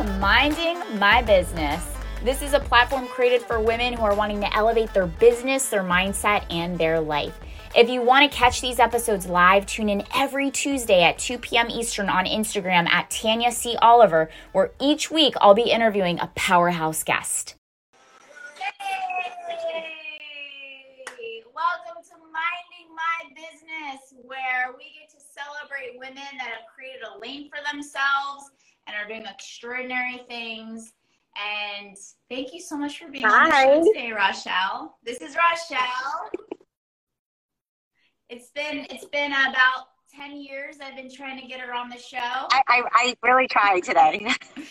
to Minding My Business. This is a platform created for women who are wanting to elevate their business, their mindset, and their life. If you want to catch these episodes live, tune in every Tuesday at 2 p.m. Eastern on Instagram at Tanya C. Oliver, where each week I'll be interviewing a powerhouse guest. Yay! Welcome to Minding My Business, where we get to celebrate women that have created a lane for themselves and are doing extraordinary things. And thank you so much for being Hi. on the show today, Rochelle. This is Rochelle. It's been it's been about ten years. I've been trying to get her on the show. I I, I really tried today.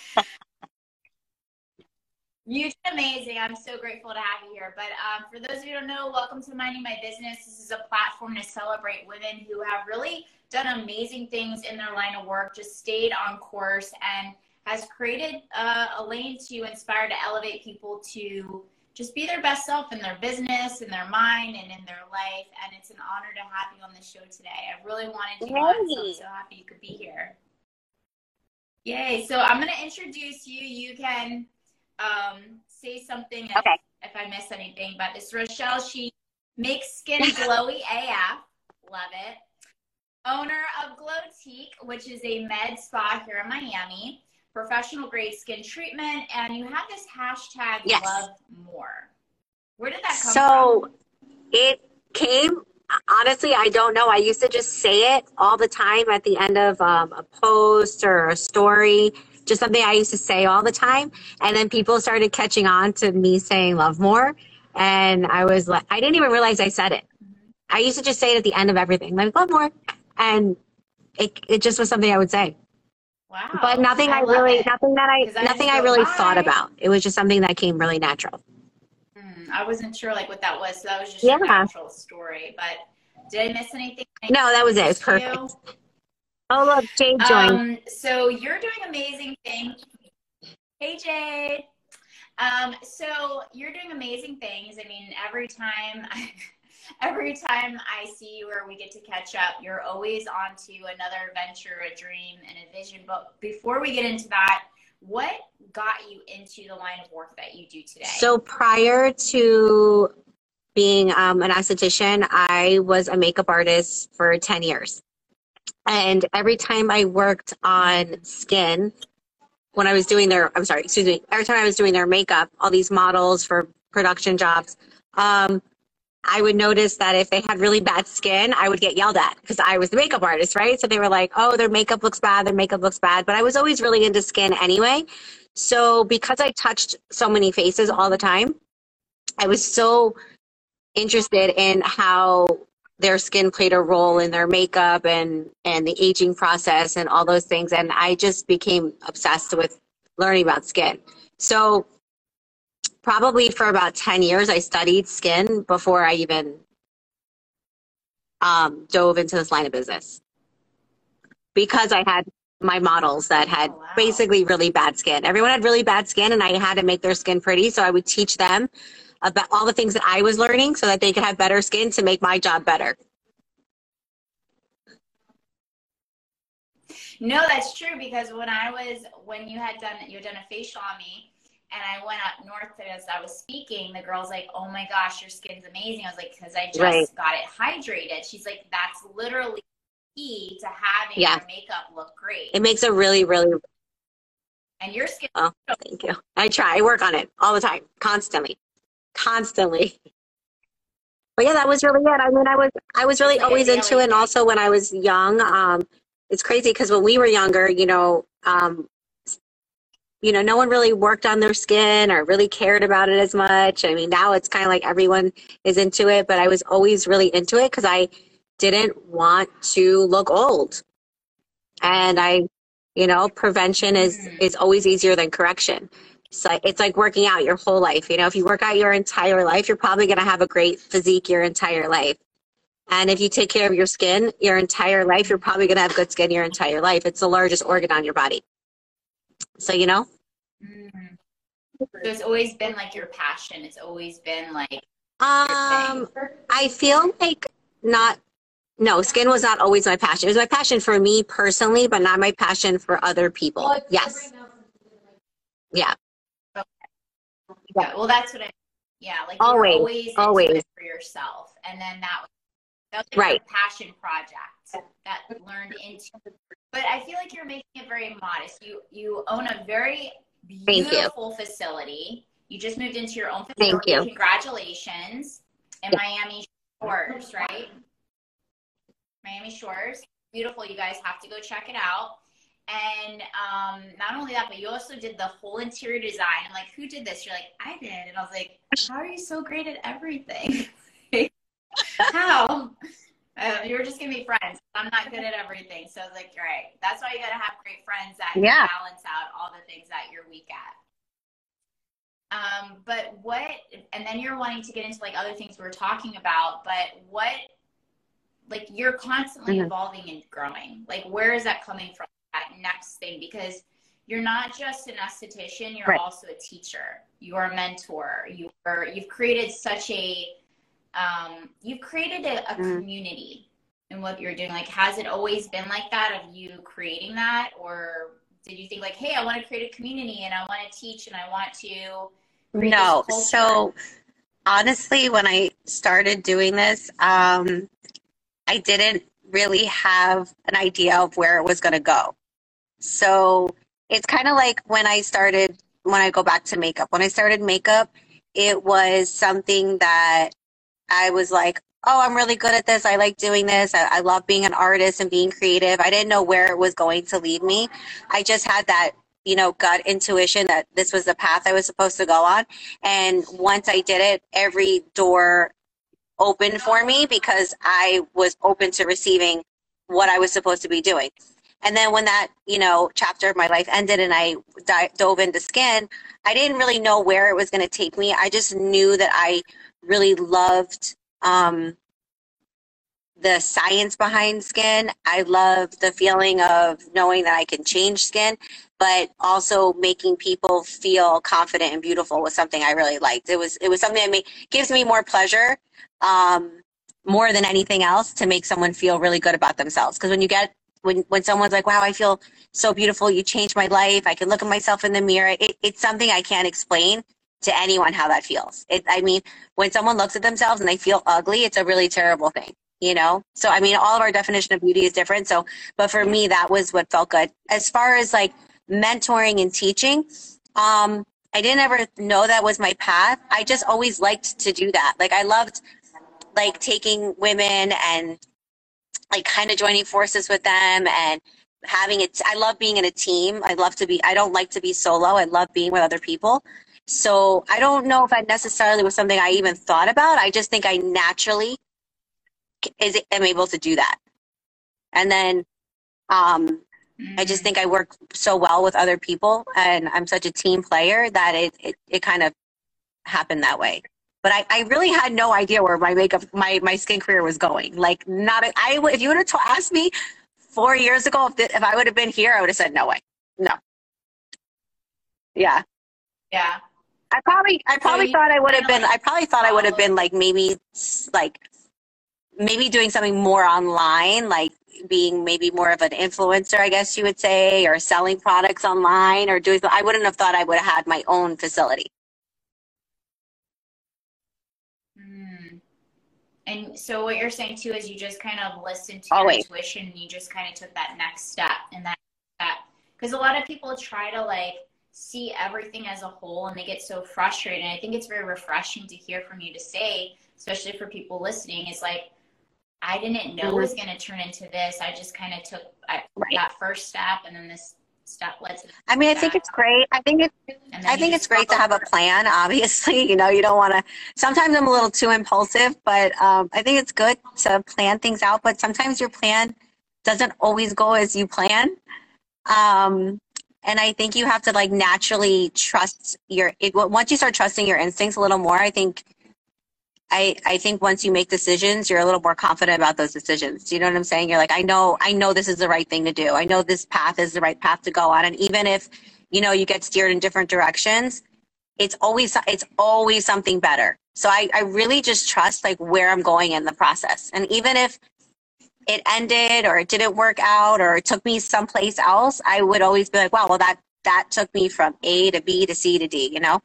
You did amazing. I'm so grateful to have you here. But um, for those of you who don't know, welcome to Minding My Business. This is a platform to celebrate women who have really done amazing things in their line of work, just stayed on course, and has created a, a lane to inspire to elevate people to just be their best self in their business, in their mind, and in their life. And it's an honor to have you on the show today. I really wanted to. on, so I'm so happy you could be here. Yay. So I'm going to introduce you. You can um, say something if, okay. if I miss anything. But it's Rochelle. She makes skin glowy AF. Love it. Owner of Glowtique, which is a med spa here in Miami, professional grade skin treatment, and you have this hashtag yes. love more. Where did that come so, from? So it came honestly, I don't know. I used to just say it all the time at the end of um, a post or a story just something I used to say all the time. And then people started catching on to me saying love more. And I was like, I didn't even realize I said it. I used to just say it at the end of everything, like love more. And it, it just was something I would say. Wow. But nothing I, I really, it. nothing that I, nothing I really thought about. It was just something that came really natural. Hmm, I wasn't sure like what that was. So that was just yeah. a natural story. But did I miss anything? No, that was it. It was perfect. You? Oh, look, Jade joined. Um, so you're doing amazing things. Hey, Jade. Um, so you're doing amazing things. I mean, every time, every time I see you or we get to catch up, you're always on to another venture, a dream, and a vision. But before we get into that, what got you into the line of work that you do today? So prior to being um, an esthetician, I was a makeup artist for 10 years. And every time I worked on skin, when I was doing their, I'm sorry, excuse me, every time I was doing their makeup, all these models for production jobs, um, I would notice that if they had really bad skin, I would get yelled at because I was the makeup artist, right? So they were like, oh, their makeup looks bad, their makeup looks bad. But I was always really into skin anyway. So because I touched so many faces all the time, I was so interested in how their skin played a role in their makeup and and the aging process and all those things and i just became obsessed with learning about skin so probably for about 10 years i studied skin before i even um, dove into this line of business because i had my models that had oh, wow. basically really bad skin everyone had really bad skin and i had to make their skin pretty so i would teach them about all the things that I was learning so that they could have better skin to make my job better. No, that's true because when I was when you had done you had done a facial on me and I went up north as I was speaking, the girl's like, "Oh my gosh, your skin's amazing." I was like, "Cause I just right. got it hydrated." She's like, "That's literally key to having yeah. your makeup look great." It makes a really, really and your skin. Oh, thank you. I try. I work on it all the time, constantly constantly. But yeah, that was really it. I mean, I was I was really always into it, and also when I was young, um, it's crazy because when we were younger, you know, um, you know, no one really worked on their skin or really cared about it as much. I mean, now it's kind of like everyone is into it, but I was always really into it because I didn't want to look old, and I, you know, prevention is mm. is always easier than correction. It's like it's like working out your whole life. You know, if you work out your entire life, you're probably going to have a great physique your entire life. And if you take care of your skin your entire life, you're probably going to have good skin your entire life. It's the largest organ on your body. So, you know? Mm-hmm. So it's always been like your passion. It's always been like. Um, I feel like not. No, skin was not always my passion. It was my passion for me personally, but not my passion for other people. Yes. Yeah. Okay. Yeah. Well, that's what I. Yeah, like always, always, always for yourself, and then that was that was like right. passion project that learned into. But I feel like you're making it very modest. You you own a very beautiful facility. You just moved into your own facility. Thank you. Congratulations. In yeah. Miami Shores, right? Miami Shores. Beautiful. You guys have to go check it out. And um, not only that, but you also did the whole interior design. I'm like, who did this? You're like, I did. And I was like, how are you so great at everything? how? Uh, you were just gonna be friends. I'm not good at everything, so like, right. That's why you gotta have great friends that yeah. balance out all the things that you're weak at. Um, but what? And then you're wanting to get into like other things we are talking about. But what? Like you're constantly mm-hmm. evolving and growing. Like where is that coming from? That next thing because you're not just an esthetician. You're right. also a teacher. You are a mentor. You are. You've created such a um, you've created a, a mm. community in what you're doing. Like, has it always been like that of you creating that, or did you think like, hey, I want to create a community and I want to teach and I want to? No. So honestly, when I started doing this, um, I didn't really have an idea of where it was going to go. So it's kind of like when I started, when I go back to makeup, when I started makeup, it was something that I was like, oh, I'm really good at this. I like doing this. I, I, love being an artist and being creative. I didn't know where it was going to lead me. I just had that, you know, gut intuition that this was the path I was supposed to go on. And once I did it, every door opened for me because I was open to receiving what I was supposed to be doing. And then when that, you know, chapter of my life ended and I di- dove into skin, I didn't really know where it was going to take me. I just knew that I really loved um, the science behind skin. I love the feeling of knowing that I can change skin, but also making people feel confident and beautiful was something I really liked. It was it was something that make, gives me more pleasure, um, more than anything else, to make someone feel really good about themselves. Because when you get when when someone's like, "Wow, I feel so beautiful. You changed my life. I can look at myself in the mirror." It, it's something I can't explain to anyone how that feels. It, I mean, when someone looks at themselves and they feel ugly, it's a really terrible thing, you know? So, I mean, all of our definition of beauty is different. So, but for me, that was what felt good. As far as like mentoring and teaching, um, I didn't ever know that was my path. I just always liked to do that. Like, I loved like taking women and like kind of joining forces with them and having it. I love being in a team. I love to be, I don't like to be solo. I love being with other people. So I don't know if that necessarily was something I even thought about. I just think I naturally is am able to do that. And then um, I just think I work so well with other people and I'm such a team player that it, it, it kind of happened that way. But I, I really had no idea where my makeup, my, my skin career was going. Like not, a, I, if you would have asked me four years ago, if, the, if I would have been here, I would have said, no way. No. Yeah. Yeah. I probably, I probably so thought I would have been, I probably thought I would have been like maybe, like, maybe doing something more online, like being maybe more of an influencer, I guess you would say, or selling products online or doing, I wouldn't have thought I would have had my own facility. Hmm. And so what you're saying too is you just kind of listened to Always. your intuition and you just kind of took that next step and that step. Because a lot of people try to like see everything as a whole and they get so frustrated. And I think it's very refreshing to hear from you to say, especially for people listening, is like, I didn't know mm-hmm. it was going to turn into this. I just kind of took I, right. that first step and then this step led to I mean, I think it's great. I think it's I think it's great to have a plan. Obviously, you know, you don't want to. Sometimes I'm a little too impulsive, but um, I think it's good to plan things out. But sometimes your plan doesn't always go as you plan. Um, and I think you have to like naturally trust your it, once you start trusting your instincts a little more. I think I I think once you make decisions, you're a little more confident about those decisions. Do you know what I'm saying? You're like, I know I know this is the right thing to do. I know this path is the right path to go on. And even if you know you get steered in different directions, it's always it's always something better. So I, I really just trust like where I'm going in the process. And even if it ended or it didn't work out or it took me someplace else, I would always be like, wow, well, that that took me from A to B to C to D, you know?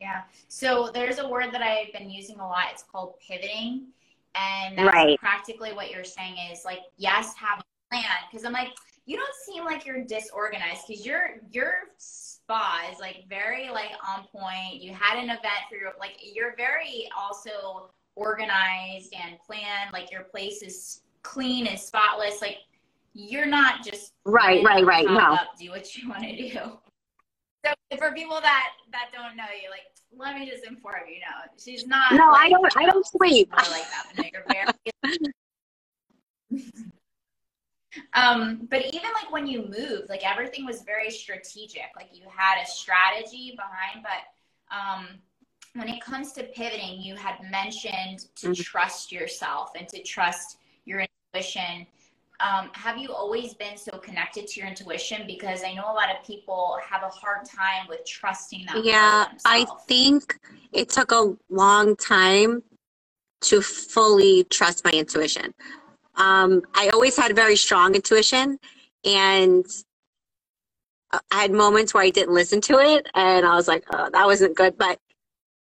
Yeah. So there's a word that I've been using a lot. It's called pivoting. And that's Right. practically what you're saying is like, yes, have a plan. Cause I'm like, you don't seem like you're disorganized because your your spa is like very like on point. You had an event for your like you're very also organized and planned. Like your place is clean and spotless. Like you're not just Right, right, right. No. up, do what you want to do. So for people that that don't know you, like let me just inform you. No, she's not. No, I don't I don't sleep. like that. But no, you're very. um, but even like when you moved, like everything was very strategic. Like you had a strategy behind, but um, when it comes to pivoting, you had mentioned to Mhm. trust yourself and to trust your intuition. Um, have you always been so connected to your intuition? Because I know a lot of people have a hard time with trusting that. Yeah, I think it took a long time to fully trust my intuition. Um, I always had very strong intuition, and I had moments where I didn't listen to it, and I was like, oh, that wasn't good. But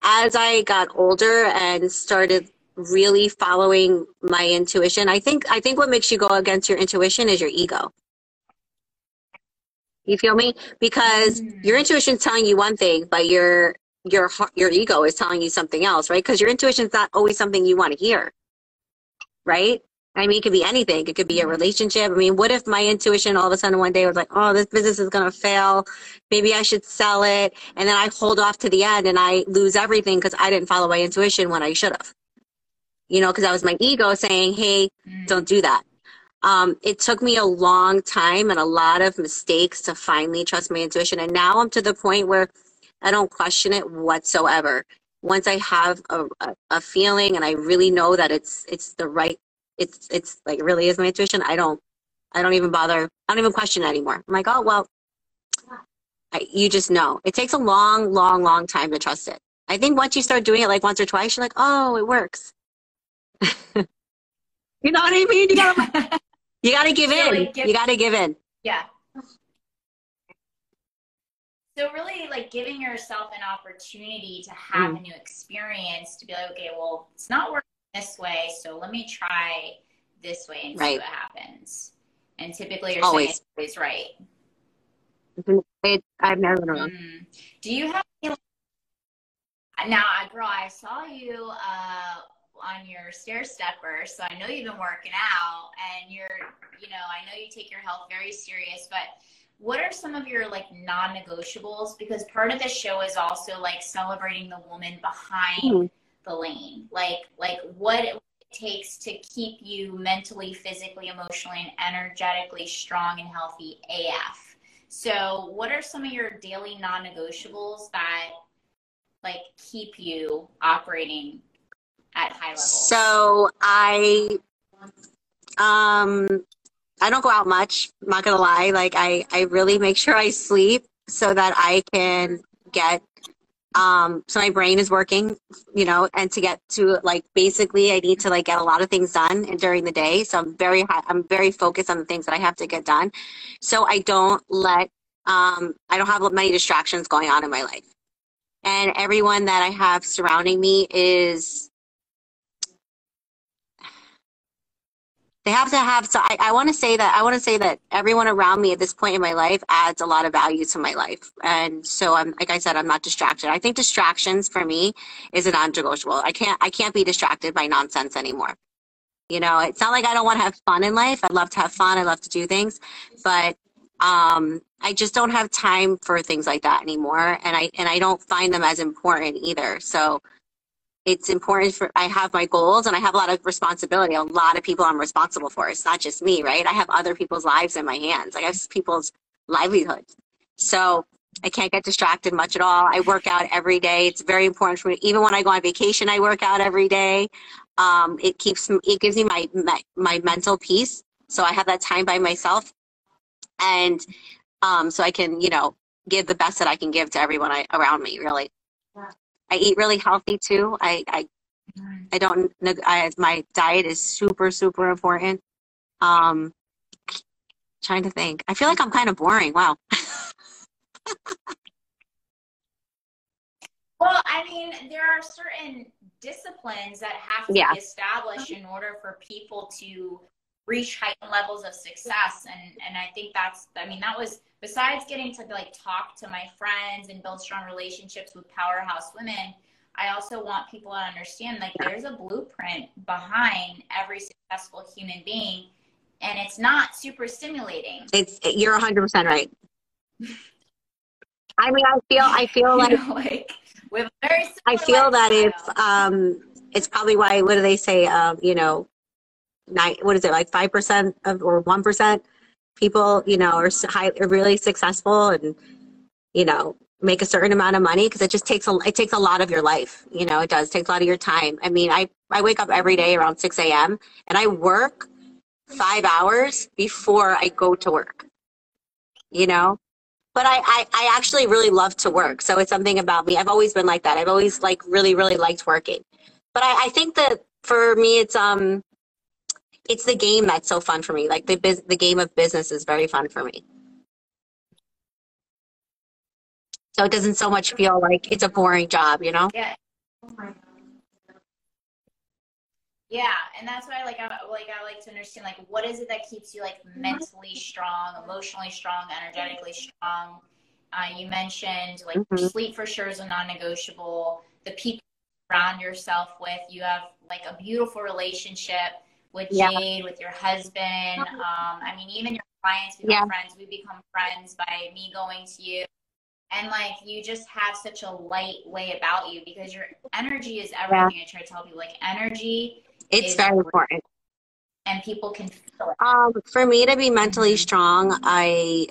as I got older and started really following my intuition, I think I think what makes you go against your intuition is your ego. You feel me? Because mm. your intuition is telling you one thing, but your your heart- your ego is telling you something else, right? Because your intuition is not always something you want to hear, right? I mean, it could be anything. It could be a relationship. I mean, what if my intuition all of a sudden one day was like, "Oh, this business is gonna fail. Maybe I should sell it," and then I hold off to the end and I lose everything because I didn't follow my intuition when I should have. You know, because that was my ego saying, "Hey, Mm. don't do that." Um, it took me a long time and a lot of mistakes to finally trust my intuition. And now I'm to the point where I don't question it whatsoever. Once I have a, a, a feeling and I really know that it's it's the right it's it's like it really is my intuition, I don't I don't even bother I don't even question it anymore. I'm like, oh well I, you just know. It takes a long, long, long time to trust it. I think once you start doing it like once or twice, you're like, oh, it works. you know what I mean? You gotta you gotta give in. give- you gotta give in. Yeah. So really like giving yourself an opportunity to have mm. a new experience to be like, okay, well, it's not working this way, so let me try this way and see what happens. And typically you're Always. always right. It, I've never been wrong. Mm. Do you have any- now, girl? I saw you uh, on your stair stepper, so I know you've been working out, and you're, you know, I know you take your health very serious. But what are some of your like non-negotiables? Because part of the show is also like celebrating the woman behind Mhm. The lane, like like what it takes to keep you mentally, physically, emotionally, and energetically strong and healthy AF. So, what are some of your daily non-negotiables that like keep you operating at high levels? So I um I don't go out much, not gonna lie. Like I, I really make sure I sleep so that I can get um so my brain is working, you know, and to get to like basically I need to like get a lot of things done during the day. So I'm very high, I'm very focused on the things that I have to get done. So I don't let um I don't have many distractions going on in my life. And everyone that I have surrounding me is they have to have so i, I want to say that i want to say that everyone around me at this point in my life adds a lot of value to my life. And so i'm like i said i'm not distracted. I think distractions for me is a non-negotiable. I can't i can't be distracted by nonsense anymore. You know it's not like i don't want to have fun in life. I love to have fun. I love to do things. But um i just don't have time for things like that anymore. And i and i don't find them as important either. So it's important for I have my goals and I have a lot of responsibility. A lot of people I'm responsible for. It's not just me, right? I have other people's lives in my hands. I have people's livelihoods. So I can't get distracted much at all. I work out every day. It's very important for me. Even when I go on vacation, I work out every day. Um, it keeps it gives me my, my my mental peace. So I have that time by myself, and um, so I can you know give the best that I can give to everyone I, around me. Really. I eat really healthy too. I, I, I don't, neg- I, my diet is super, super important. Um, trying to think. I feel like I'm kind of boring. Wow. well, I mean, there are certain disciplines that have to Yeah. be established in order for people to reach heightened levels of success. And and I think that's I mean that was besides getting to like talk to my friends and build strong relationships with powerhouse women I also want people to understand like there's a blueprint behind every successful human being and it's not super stimulating. It's you're 100% right. I mean, I feel I feel You like know, like we have a very I feel that it's um it's probably why what do they say um you know nine what is it like 5% of or 1% people you know are high, are really successful and you know make a certain amount of money because it just takes a it takes a lot of your life you know it does takes a lot of your time. I mean i i wake up every day around 6 a.m and i work five hours before i go to work you know? But I, I i actually really love to work so it's something about me. I've always been like that. I've always like really really liked working. But i, I think that for me it's um it's the game that's so fun for me like the bus- the game of business is very fun for me so it doesn't so much feel like it's a boring job you know Yeah. Yeah, and that's why like I like I like to understand like what is it that keeps you like mentally strong, emotionally strong, energetically strong. Uh, you mentioned like Mhm. sleep for sure is a non-negotiable. The people surround yourself with, you have like a beautiful relationship with Yeah. Jade, with your husband. Um, I mean, even your clients become Yeah. friends. We become friends by me going to you and like you just have such a light way about you because your energy is everything i try to tell people like energy it's Is- very important and people can feel it Um, for me to be mentally Mhm. strong, I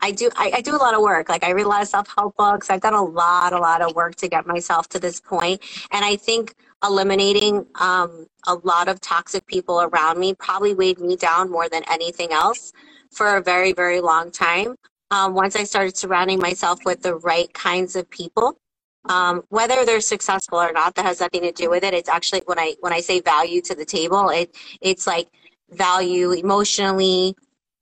I do I, I do a lot of work. Like I read a lot of self help books. I've done a lot, a lot of work to get myself to this point. And I think eliminating um, a lot of toxic people around me probably weighed me down more than anything else for a very, very long time. Um, once I started surrounding myself with the right kinds of people, um, whether they're successful or not, that has nothing to do with it. It's actually when I when I say value to the table, it it's like value emotionally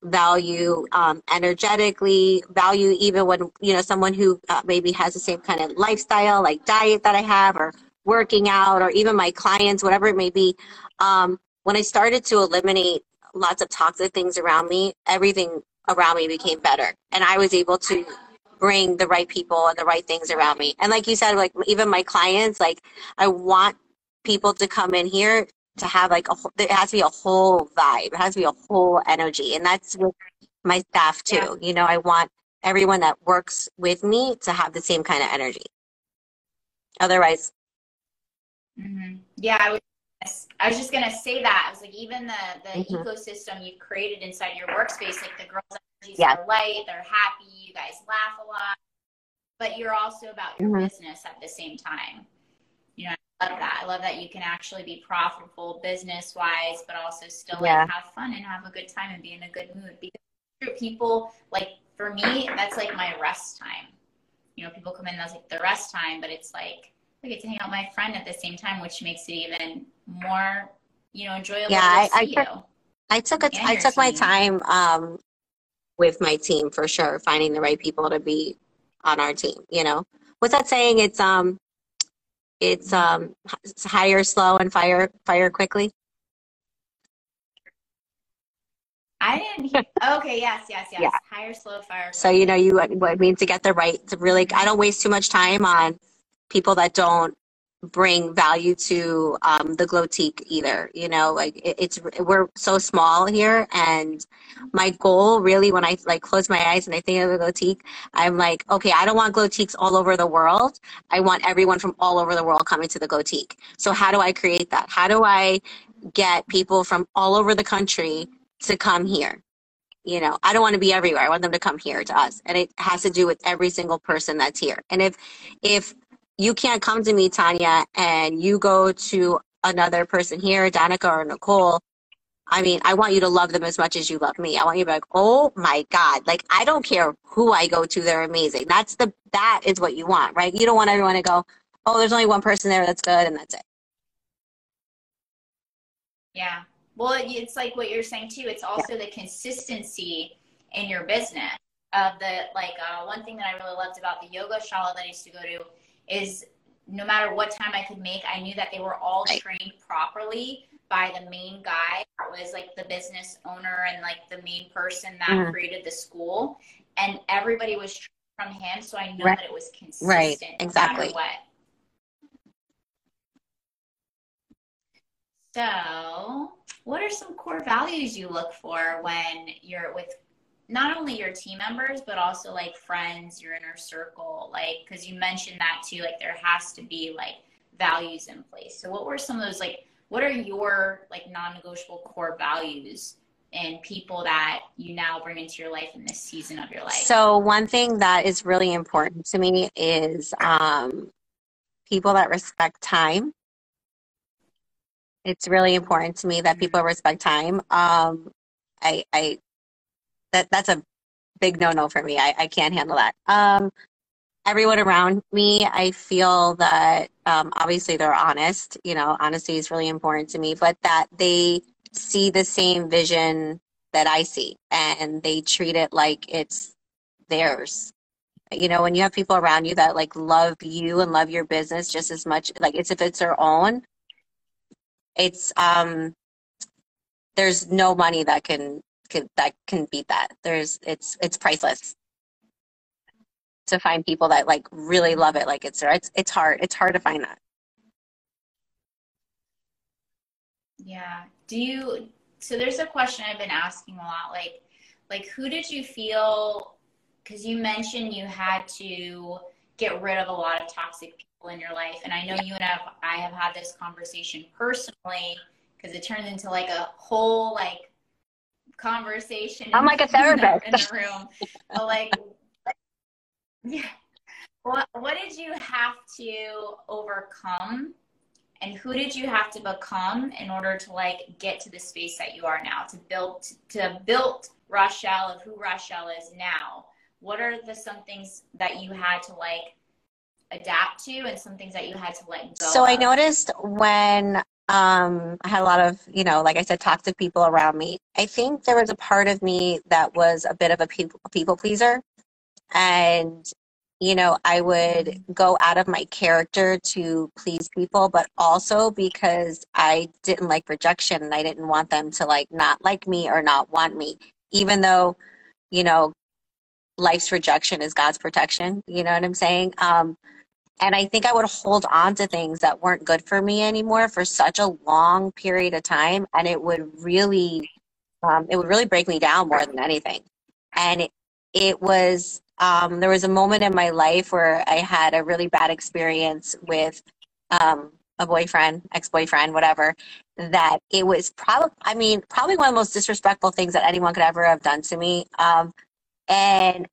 value um, energetically value even when you know someone who uh, maybe has the same kind of lifestyle like diet that i have or working out or even my clients whatever it may be um, when i started to eliminate lots of toxic things around me everything around me became better and i was able to bring the right people and the right things around me and like you said like even my clients like i want people to come in here to have like a whole, it has to be a whole vibe. It has to be a whole energy. And that's with my staff too. Yeah. You know, I want everyone that works with me to have the same kind of energy. Otherwise, hmm yeah I was, I was just gonna say that i was like even the the Mhm. ecosystem you've created inside your workspace like the girls energies Yeah. are light they're happy you guys laugh a lot but you're also about your Mhm. business at the same time you know i love that i love that you can actually be profitable business wise but also still Yeah. like have fun and have a good time and be in a good mood because people like for me that's like my rest time you know people come in that's like the rest time but it's like I get to hang out with my friend at the same time which makes it even more you know enjoyable Yeah, to I- I see took- you I took a, I took my time um, with my team for sure, finding the right people to be on our team. You know, what's that saying? It's um, it's um, hire slow and fire fire quickly. i didn't hear okay yes yes yes Yeah. higher slow fire So you know, you what it means to get the right to really. I don't waste too much time on people that don't bring value to um, the Glowtique either. You know, like it, it's we're so small here, and my goal really when I like close my eyes and I think of a Glowtique, I'm like, okay, I don't want Glowtiques all over the world. I want everyone from all over the world coming to the Glowtique. So how do I create that? How do I get people from all over the country to come here? you know i don't want to be everywhere i want them to come here to us and it has to do with every single person that's here and if if you can't come to me tanya and you go to another person here danica or nicole. I mean i want you to love them as much as you love me. I want you to be like oh my god. Like i don't care who i go to they're amazing. That's the that is what you want right? You don't want everyone to go oh there's only one person there that's good and that's it. Yeah. Well, it's like what you're saying too. It's also yeah. the consistency in your business. Of the like uh, one thing that I really loved about the yoga shala that I used to go to is no matter what time I could make, I knew that they were all right. trained properly by the main guy that was like the business owner and like the main person that mm. created the school, and everybody was trained from him, so I know right. that it was consistent. Right, exactly. No what. So, what are some core values you look for when you're with not only your team members but also like friends your inner circle like because you mentioned that too like there has to be like values in place. So what were some of those like what are your like non-negotiable core values and people that you now bring into your life in this season of your life? So one thing that is really important to me is um, people that respect time. It's really important to me that mm-hmm. people respect time. Um, I, I that that's a big no no for me. I, I can't handle that. Um, everyone around me, I feel that um, obviously they're honest. You know, honesty is really important to me, but that they see the same vision that I see and they treat it like it's theirs. You know, when you have people around you that like love you and love your business just as much, like it's if it's their own, it's um there's no money that can that can beat that. There's it's it's priceless to find people that like really love it like it's it's it's hard. It's hard to find that. Yeah. Do you so there's a question I've been asking a lot like like who did you feel cuz you mentioned you had to get rid of a lot of toxic people in your life and I know you and I have, I have had this conversation personally because it turned into like a whole like conversation. I'm like a therapist in the room. like, yeah. What what did you have to overcome, and who did you have to become in order to like get to the space that you are now to build to build Rochelle of who Rochelle is now? What are the some things that you had to like adapt to, and some things that you had to let go? So of? I noticed when um, I had a lot of, you know, like I said, toxic people around me. I think there was a part of me that was a bit of a people, people pleaser. And, you know, I would go out of my character to please people, but also because I didn't like rejection and I didn't want them to like not like me or not want me, even though, you know, life's rejection is God's protection. You know what I'm saying? Um, and I think I would hold on to things that weren't good for me anymore for such a long period of time. And it would really, um, it would really break me down more than anything. And it, it was, um, there was a moment in my life where I had a really bad experience with um, a boyfriend, ex boyfriend, whatever, that it was probably, I mean, probably one of the most disrespectful things that anyone could ever have done to me. Um, and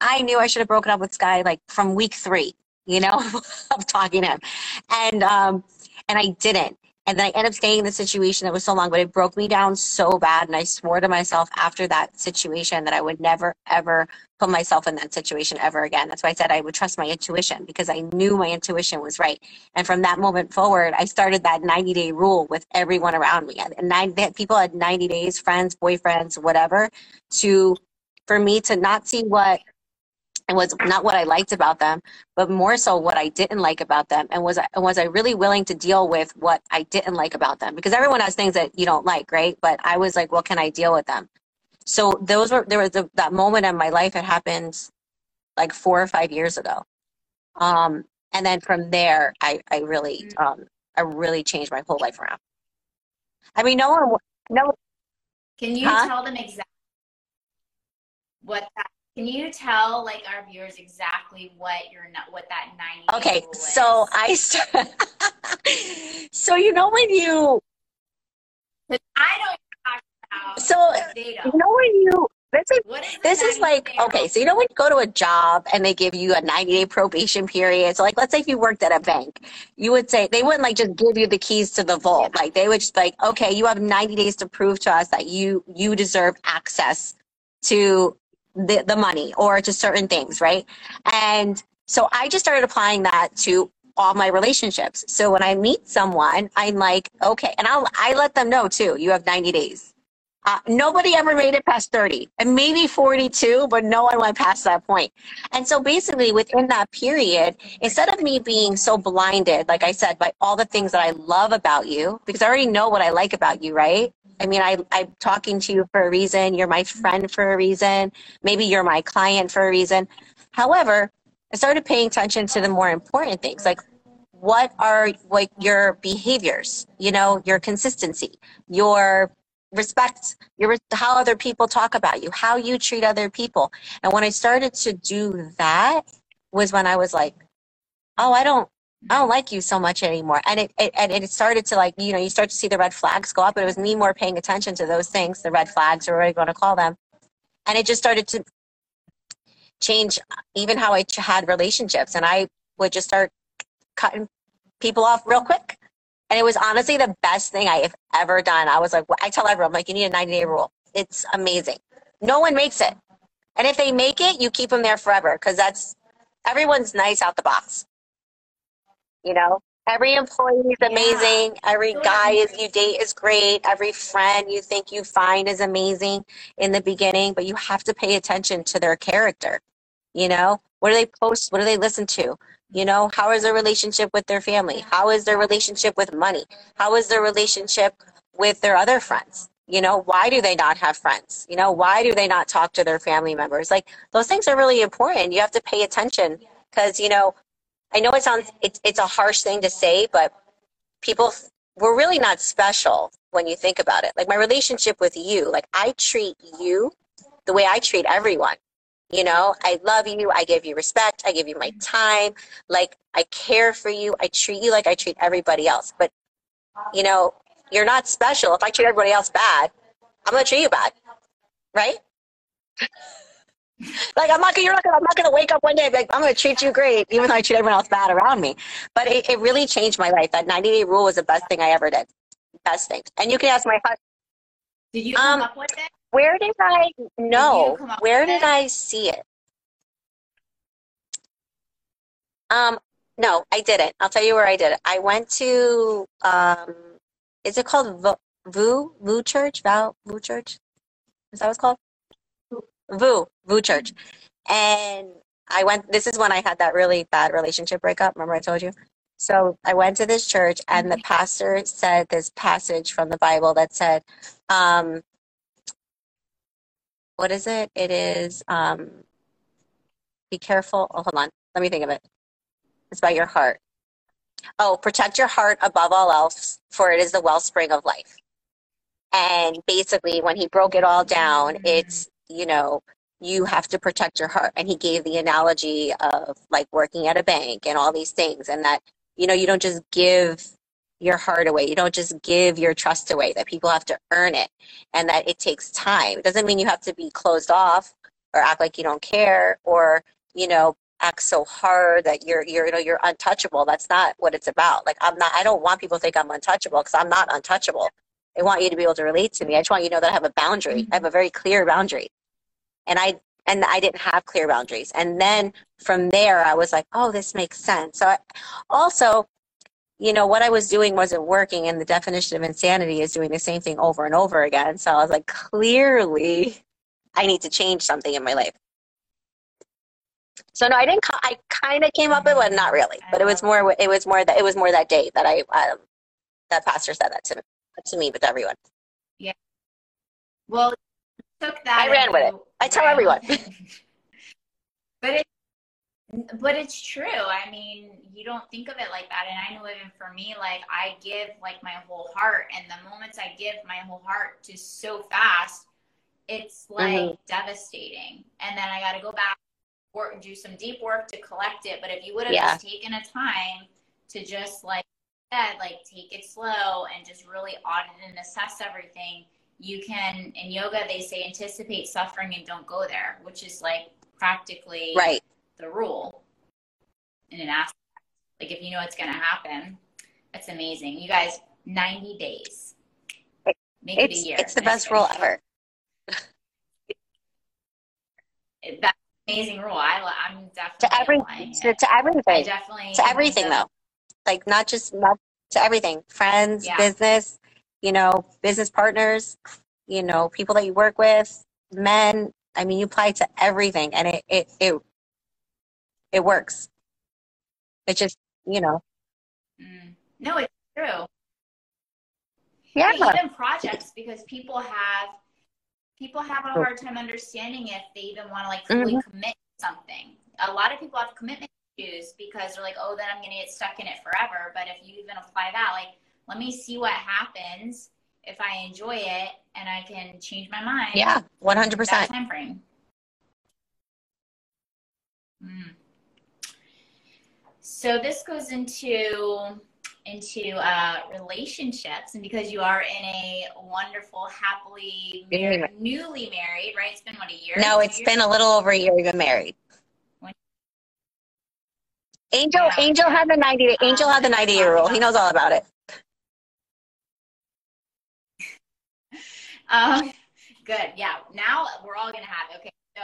I knew I should have broken up with guy like from week three you know, of talking to him. And um, and I didn't. And then I ended up staying in the situation that was so long, but it broke me down so bad. And I swore to myself after that situation that I would never, ever put myself in that situation ever again. That's why I said I would trust my intuition because I knew my intuition was right. And from that moment forward, I started that 90 day rule with everyone around me. And nine, people had 90 days, friends, boyfriends, whatever, to, for me to not see what and was not what I liked about them, but more so what I didn't like about them. And was I, was I really willing to deal with what I didn't like about them? Because everyone has things that you don't like, right? But I was like, well, can I deal with them? So those were, there was a, that moment in my life, it happened like four or five years ago. Um, and then from there, I, I really, mm. um, I really changed my whole life around. I mean, no one, no. Can you huh? tell them exactly what that can you tell like our viewers exactly what you're not what that 90 Okay, so I start So you know when you I don't talk about So you know when you this is, this is like okay so you know when you go to a job and they give you a 90 day probation period? So like let's say if you worked at a bank you would say they wouldn't like just give you the keys to the vault. Yeah. like they would just like okay you have 90 days to prove to us that you you deserve access to the, the money or to certain things, right? And so I just started applying that to all my relationships. So when I meet someone, I'm like, okay, and I'll I let them know too. You have 90 days. Uh, nobody ever made it past 30 and maybe 42, but no one went past that point. And so basically within that period, instead of me being so blinded, like I said, by all the things that I love about you, because I already know what I like about you, right? I mean, I, I'm talking to you for a reason. You're my mm-hmm. friend for a reason. Maybe you're my client for a reason. However, I started paying attention to the more important things, like what are like your behaviors, you know, your consistency, your respect your how other people talk about you how you treat other people and when i started to do that was when i was like oh i don't i don't like you so much anymore and it, it and it started to like you know you start to see the red flags go up but it was me more paying attention to those things the red flags or whatever you want to call them and it just started to change even how i had relationships and i would just start cutting people off real quick and it was honestly the best thing I have ever done. I was like, I tell everyone, I'm like, you need a 90 day rule. It's amazing. No one makes it. And if they make it, you keep them there forever because that's everyone's nice out the box. You know, every employee is amazing. Yeah. Every guy is you date is great. Every friend you think you find is amazing in the beginning, but you have to pay attention to their character. You know, what do they post? What do they listen to? You know, how is their relationship with their family? How is their relationship with money? How is their relationship with their other friends? You know, why do they not have friends? You know, why do they not talk to their family members? Like those things are really important. You have to pay attention because, you know, I know it sounds it's it's a harsh thing to say, but people we're really not special when you think about it. Like my relationship with you, like I treat you the way I treat everyone. You know, I love you. I give you respect. I give you my time. Like, I care for you. I treat you like I treat everybody else. But, you know, you're not special. If I treat everybody else bad, I'm to treat you bad. Right? like I'm not gonna, you're not gonna, I'm not gonna wake up one day and be like, I'm gonna treat you great, even though I treat everyone else bad around me. But it, it really changed my life. That 90 day rule was the best thing I ever did. Best thing. And you can ask my husband. Did you come um, up with it? Where did I know? Where did I see it? Um, no, I didn't. I'll tell you where I did it. I went to um, is it called Vu Vu Church? Val Vu Church? Is that what it's called? Vu Vu Church, and I went. This is when I had that really bad relationship breakup. Remember I told you. So I went to this church, and the pastor said this passage from the Bible that said, um, what is it? It is um, be careful. Oh, hold on. Let me think of it. It's about your heart. Oh, protect your heart above all else, for it is the wellspring of life. And basically, when he broke it all down, it's, you know, you have to protect your heart. And he gave the analogy of like working at a bank and all these things, and that, you know, you don't just give your heart away. You don't just give your trust away, that people have to earn it and that it takes time. It doesn't mean you have to be closed off or act like you don't care or, you know, act so hard that you're you're you know you're untouchable. That's not what it's about. Like I'm not I don't want people to think I'm untouchable because I'm not untouchable. I want you to be able to relate to me. I just want you to know that I have a boundary. I have a very clear boundary. And I and I didn't have clear boundaries. And then from there I was like, oh, this makes sense. So I, also you know, what I was doing wasn't working, and the definition of insanity is doing the same thing over and over again. So I was like, clearly, I need to change something in my life. So no, I didn't. I kind of came up with it, not really. But it was more. It was more that it was more that day that I um, that pastor said that to me, to me, but to everyone. Yeah. Well, took that. I ran with it. I tell everyone. but it but it's true. I mean, you don't think of it like that. And I know even for me, like I give like my whole heart, and the moments I give my whole heart to so fast, it's like mm-hmm. devastating. And then I got to go back, work, do some deep work to collect it. But if you would have yeah. just taken a time to just like said, like take it slow and just really audit and assess everything, you can. In yoga, they say anticipate suffering and don't go there, which is like practically right the rule in an aspect. Like if you know it's going to happen, that's amazing. You guys, 90 days. Make it's, it a year. It's the best rule ever. That's amazing rule. I, I'm definitely to every to, to, everything. I definitely to everything though. like not just not to everything, friends, Yeah. business, you know, business partners, you know, people that you work with, men. I mean, you apply to everything, and it it it it works. It just you know, Mm. No, it's true. yeah, even projects because people have people have a hard time understanding if they even want to like fully Mm-hmm. commit something. A lot of people have commitment issues because they're like, oh, then I'm gonna get stuck in it forever. But if you even apply that, like, let me see what happens if I enjoy it and I can change my mind. yeah, 100%. time frame. Mm. So this goes into into uh, relationships, and because you are in a wonderful, happily Newly married, newly married, right? It's been what a year. No, it's been a little over a year we've been married. When- Angel, Yeah. Angel had the ninety. Angel Um, had the ninety year rule. He knows all about it. Um, good. Yeah. Now we're all gonna have it. Okay. So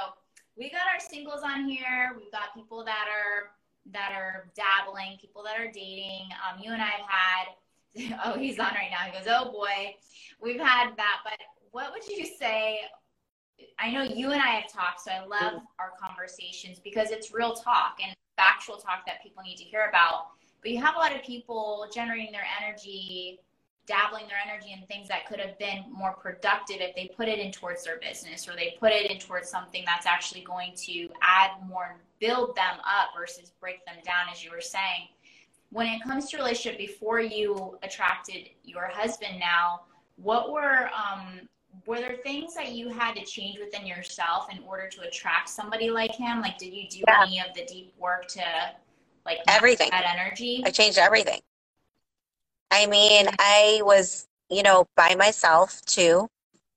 we got our singles on here. We've got people that are that are dabbling, people that are dating. Um, you and I have had. Oh, he's on right now. He goes, "Oh boy, we've had that." But what would you say? I know you and I have talked, so I love our conversations because it's real talk and factual talk that people need to hear about. But you have a lot of people generating their energy dabbling their energy in things that could have been more productive if they put it in towards their business or they put it in towards something that's actually going to add more and build them up versus break them down as you were saying when it comes to relationship before you attracted your husband now what were um were there things that you had to change within yourself in order to attract somebody like him like did you do Yeah. any of the deep work to like Everything. that energy I changed everything. I mean, I was, you know, by myself too.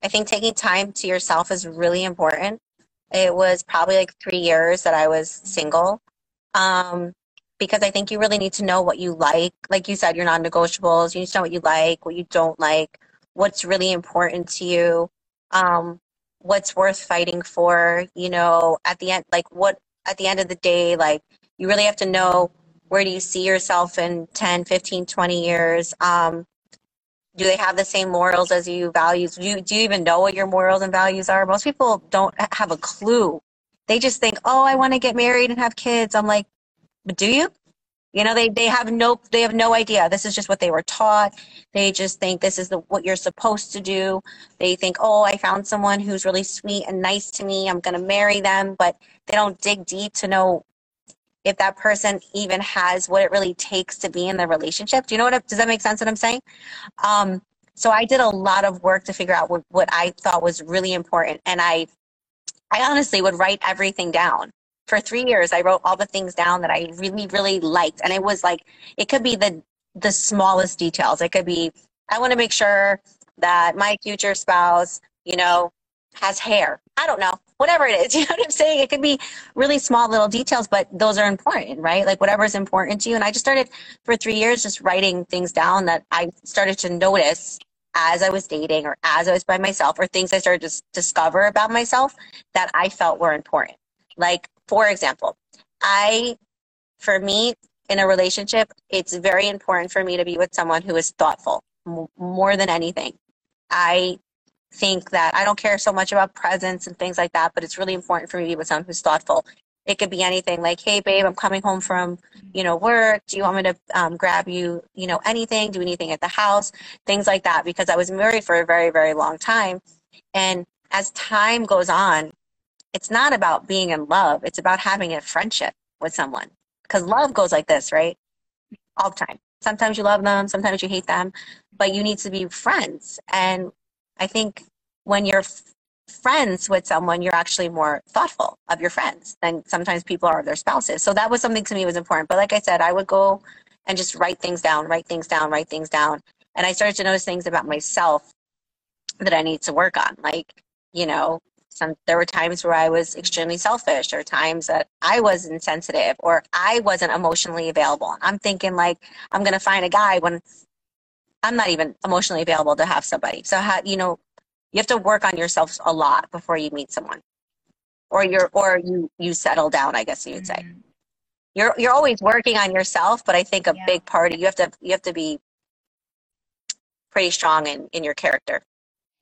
I think taking time to yourself is really important. It was probably like three years that I was single. Um, because I think you really need to know what you like. Like you said, your non negotiables. You need to know what you like, what you don't like, what's really important to you, um, what's worth fighting for, you know, at the end, like what, at the end of the day, like you really have to know where do you see yourself in 10 15 20 years? Um, do they have the same morals as you values? Do you, do you even know what your morals and values are? Most people don't have a clue. They just think oh i want to get married and have kids. I'm like but do you? You know they, they have no they have no idea. This is just what they were taught. They just think this is the what you're supposed to do. They think oh i found someone who's really sweet and nice to me. I'm going to marry them. But they don't dig deep to know if that person even has what it really takes to be in the relationship. Do you know what? Does that make sense? What I'm saying? Um, so I did a lot of work to figure out what, what I thought was really important, and I, I honestly would write everything down. For three years, I wrote all the things down that I really, really liked, and it was like it could be the the smallest details. It could be I want to make sure that my future spouse, you know, has hair. I don't know, whatever it is. You know what I'm saying? It could be really small little details, but those are important, right? Like whatever is important to you. And I just started for three years just writing things down that I started to notice as I was dating or as I was by myself or things I started to discover about myself that I felt were important. Like, for example, I, for me, in a relationship, it's very important for me to be with someone who is thoughtful more than anything. I think that I don't care so much about presents and things like that, but it's really important for me to be with someone who's thoughtful. It could be anything like, hey, babe, I'm coming home from, you know, work. Do you want me to um, grab you, you know, anything, do anything at the house, things like that, because I was married for a very, very long time. And as time goes on, it's not about being in love, it's about having a friendship with someone. Because love goes like this, right? All the time. Sometimes you love them, sometimes you hate them, but you need to be friends. And I think when you're friends with someone, you're actually more thoughtful of your friends than sometimes people are of their spouses. So that was something to me was important. But like I said, I would go and just write things down, write things down, write things down. And I started to notice things about myself that I need to work on. Like, you know, some there were times where I was extremely selfish or times that I was insensitive or I wasn't emotionally available. I'm thinking like I'm gonna find a guy when I'm not even emotionally available to have somebody. So how you know you have to work on yourself a lot before you meet someone, or you're or you you settle down. I guess you'd say. Mhm. you're you're always working on yourself, but I think a Yeah. big part of you have to you have to be pretty strong in in your character.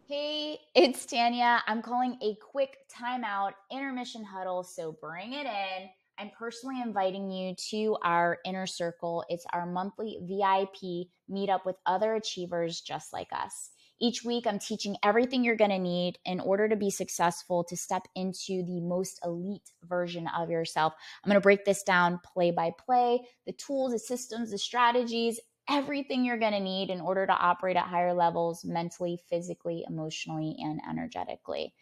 Hey, it's Tanya. I'm calling a quick timeout intermission huddle, so bring it in. I'm personally inviting you to our inner circle. It's our monthly VIP meetup with other achievers just like us. Each week, I'm teaching everything you're going to need in order to be successful to step into the most elite version of yourself. I'm going to break this down play by play the tools, the systems, the strategies, everything you're going to need in order to operate at higher levels mentally, physically, emotionally, and energetically.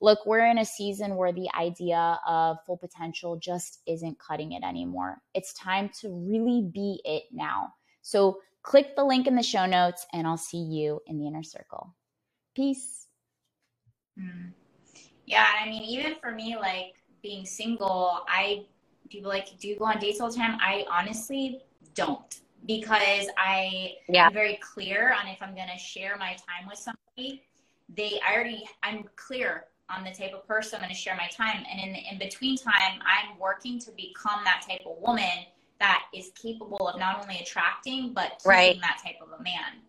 Look, we're in a season where the idea of full potential just isn't cutting it anymore. It's time to really be it now. So, click the link in the show notes, and I'll see you in the inner circle. Peace. Mm. Yeah, I mean, even for me, like being single, I people like do you go on dates all the time. I honestly don't because I Yeah. am very clear on if I'm going to share my time with somebody. They, I already, I'm clear on the type of person I'm going to share my time, and in the in between time, I'm working to become that type of woman that is capable of not only attracting but keeping Right. that type of a man.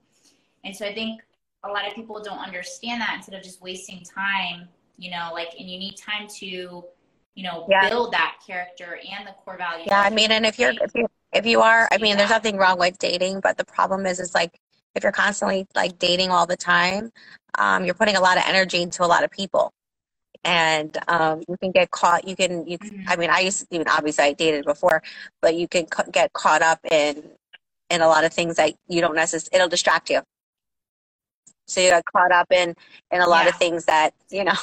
And so I think a lot of people don't understand that instead of just wasting time, you know, like, and you need time to, you know, Yeah. build that character and the core values. Yeah, I mean, and if you're if you if you are, I mean, there's nothing wrong with dating, but the problem is, is like if you're constantly like dating all the time, um, you're putting a lot of energy into a lot of people, and um, you can get caught. You can you. Mhm. I mean, I used to even obviously I dated before, but you can ca- get caught up in in a lot of things that you don't necessarily. It'll distract you. So you got caught up in in a lot of things that you know.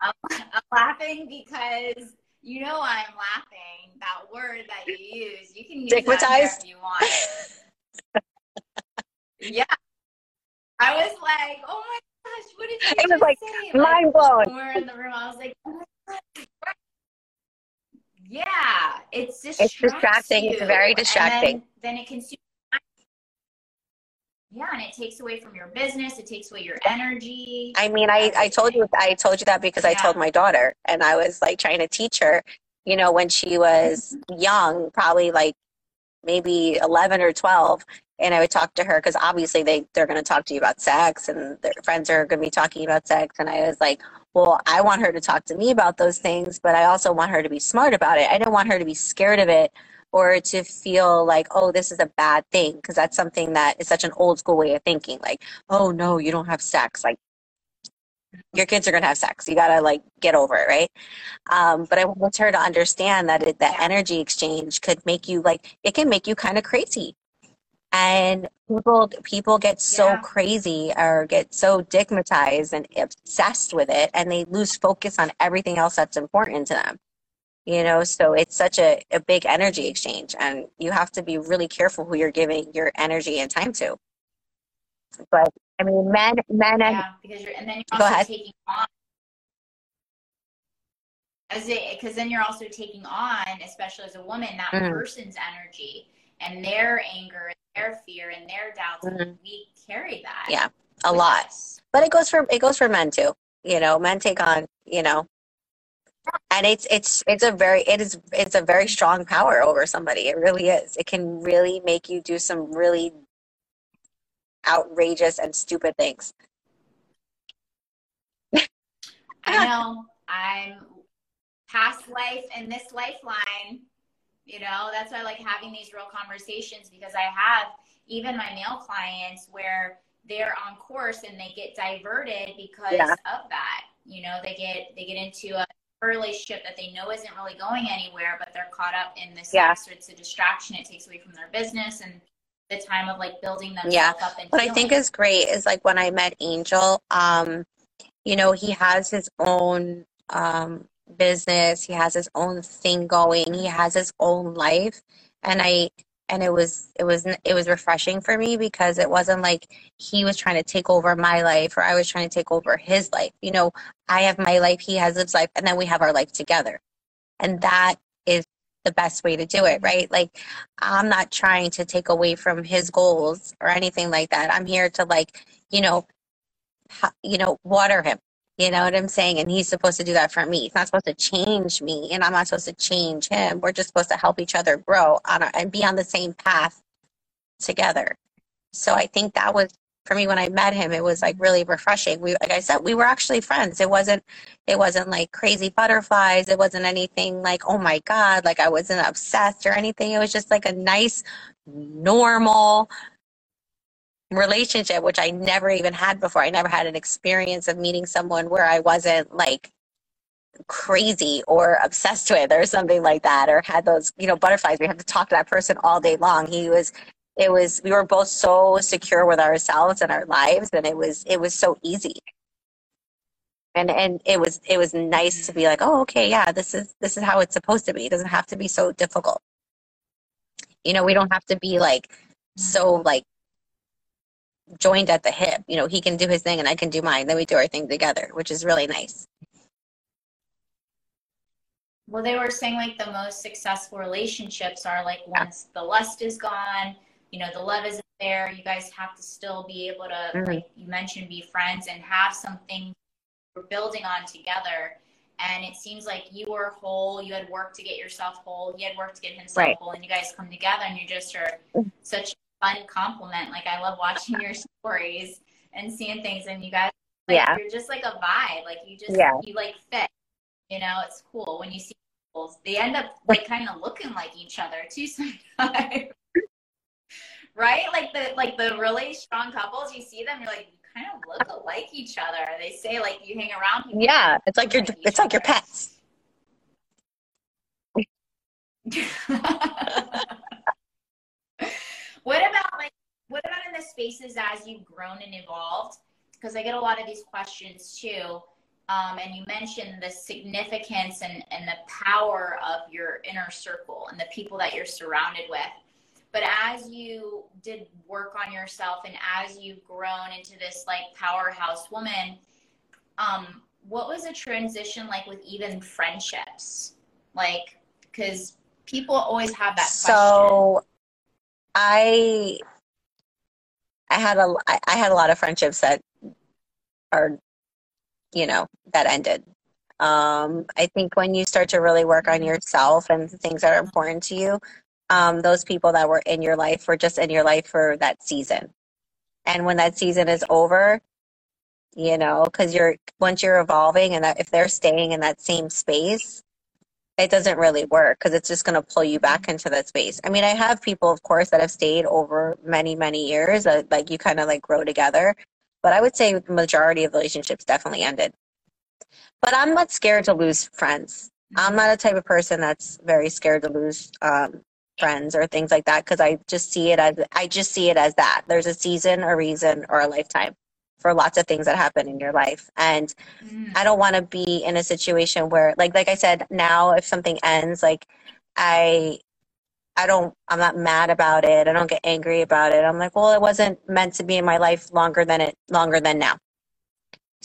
I'm, I'm laughing because you know I'm laughing. That word that you use, you can use Stigmatized? you want. yeah. I was like, oh my gosh, what did you It was like say? Mind blown. when we in the room, I was like, oh. Yeah, it's It's distracting. It's you. very And distracting. then, then it consumes. Yeah, and it takes away from your business. It takes away your energy. I mean, I, I told you I told you that because I told my daughter and I was like trying to teach her, you know, when she was young, probably like maybe 11 or 12, and I would talk to her because obviously they they're going to talk to you about sex and their friends are going to be talking about sex and I was like, well, I want her to talk to me about those things, but I also want her to be smart about it. I don't want her to be scared of it or to feel like, oh, this is a bad thing because that's something that is such an old school way of thinking like, oh no, you don't have sex. Like your kids are going to have sex. You got to like get over it, right? Um, but I want her to understand that it, that energy exchange could make you like it can make you kind of crazy. And people people get so Yeah. crazy or get so digmatized and obsessed with it and they lose focus on everything else that's important to them. You know, so it's such a, a big energy exchange and you have to be really careful who you're giving your energy and time to. But I mean men men and Yeah, because you're, and then you're Go also ahead. taking on. Because then you're also taking on, especially as a woman, that Mhm. person's energy and their anger and their fear and their doubts. Mhm. We carry that. Yeah, a lot. us. but it goes for it goes for men too you know men take on you know and it's it's it's a very it is it's a very strong power over somebody it really is it can really make you do some really outrageous and stupid things I know. I'm past life and this lifeline. You know, that's why I like having these real conversations because I have even my male clients where they're on course and they get diverted because Yeah. of that. You know, they get they get into a relationship that they know isn't really going anywhere, but they're caught up in this Yeah. So it's a distraction. It takes away from their business and the time of like building themselves Yeah. up and what i think is great is like when i met angel um you know he has his own um business. He has his own thing going. He has his own life. And i and it was it was it was refreshing for me because it wasn't like he was trying to take over my life or i was trying to take over his life. You know i have my life he has his life and then we have our life together. And that is the best way to do it right? Like i'm not trying to take away from his goals or anything like that. I'm here to like you know you know water him You know what I'm saying? And he's supposed to do that for me. He's not supposed to change me, and I'm not supposed to change him. We're just supposed to help each other grow on a, and be on the same path together. So I think that was for me when I met him. It was like really refreshing. We, like I said, we were actually friends. It wasn't, it wasn't like crazy butterflies. It wasn't anything like, oh my god, like I wasn't obsessed or anything. It was just like a nice, normal relationship, which I never even had before. I never had an experience of meeting someone where I wasn't like crazy or obsessed with or something like that or had those you know butterflies. We have to talk to that person all day long. He was it was we were both so secure with ourselves and our lives and it was it was so easy. And and it was it was nice to be like oh okay yeah this is this is how it's supposed to be. It doesn't have to be so difficult. You know we don't have to be like so like joined at the hip. You know, he can do his thing and I can do mine. Then we do our thing together, which is really nice. Well, they were saying like the most successful relationships are like once the lust is gone, you know, the love isn't there. You guys have to still be able to, mm-hmm. like you mentioned, be friends and have something we're building on together. And it seems like you were whole. You had work to get yourself whole. He had work to get himself right. whole, and you guys come together, and you just are mm. such fun compliment. Like I love watching your stories and seeing things, and you guys, like, yeah, you're just like a vibe. Like you just, yeah. you like fit. You know, it's cool when you see people. They end up like kind of looking like each other too sometimes. right? Like the like the really strong couples, you see them, you're like, you kind of look like each other. They say like you hang around people. Yeah, it's like your it's like your pets. What about like what about in the spaces as you've grown and evolved? Because I get a lot of these questions too. Um, and you mentioned the significance and, and the power of your inner circle and the people that you're surrounded with. But as you did work on yourself and as you've grown into this like powerhouse woman, um, what was a transition like with even friendships? Like, because people always have that so, question. I I had a I had a lot of friendships that are you know that ended. Um, I think when you start to really work on yourself and things that are important to you, um, those people that were in your life were just in your life for that season. And when that season is over, you know, because you're once you're evolving and that if they're staying in that same space, it doesn't really work because it's just going to pull you back into that space. I mean, I have people, of course, that have stayed over many, many years like you kind of like grow together. But I would say the majority of relationships definitely ended. But I'm not scared to lose friends. I'm not a type of person that's very scared to lose um, friends or things like that because I just see it as I just see it as that. There's a season, a reason, or a lifetime for lots of things that happen in your life. And mm. I don't want to be in a situation where like like I said, now if something ends, like I I don't I'm not mad about it. I don't get angry about it. I'm like, well, it wasn't meant to be in my life longer than it longer than now.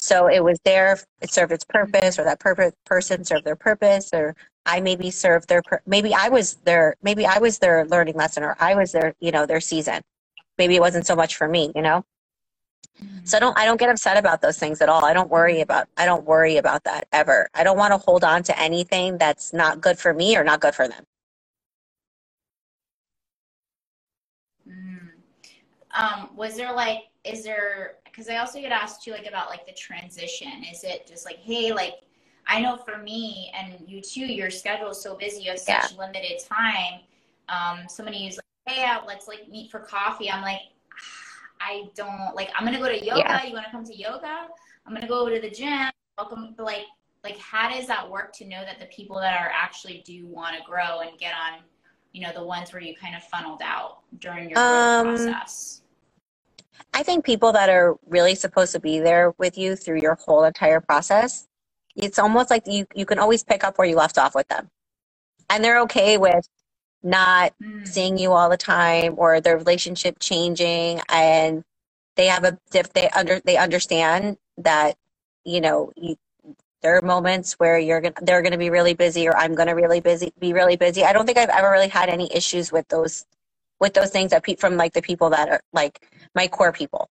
So it was there, it served its purpose, or that purpose person served their purpose, or I maybe served their, maybe I was their, maybe I was their learning lesson, or I was their, you know, their season. Maybe it wasn't so much for me, you know. So I don't I don't get upset about those things at all. I don't worry about I don't worry about that ever. I don't want to hold on to anything that's not good for me or not good for them. Mm. Um, was there like is there because I also get asked too like about like the transition. Is it just like hey like I know for me and you too, your schedule is so busy, you have such yeah. limited time. Um, somebody who's like, hey, let's like meet for coffee. I'm like, I don't like I'm gonna go to yoga. Yeah. You wanna come to yoga? I'm gonna go to the gym. Welcome like like how does that work to know that the people that are actually do want to grow and get on, you know, the ones where you kind of funneled out during your um, process? I think people that are really supposed to be there with you through your whole entire process, it's almost like you you can always pick up where you left off with them. And they're okay with not mm. seeing you all the time or their relationship changing and they have a if they under they understand that you know you, there are moments where you're gonna they're gonna be really busy or I'm gonna really busy be really busy. I don't think I've ever really had any issues with those with those things that pe- from like the people that are like my core people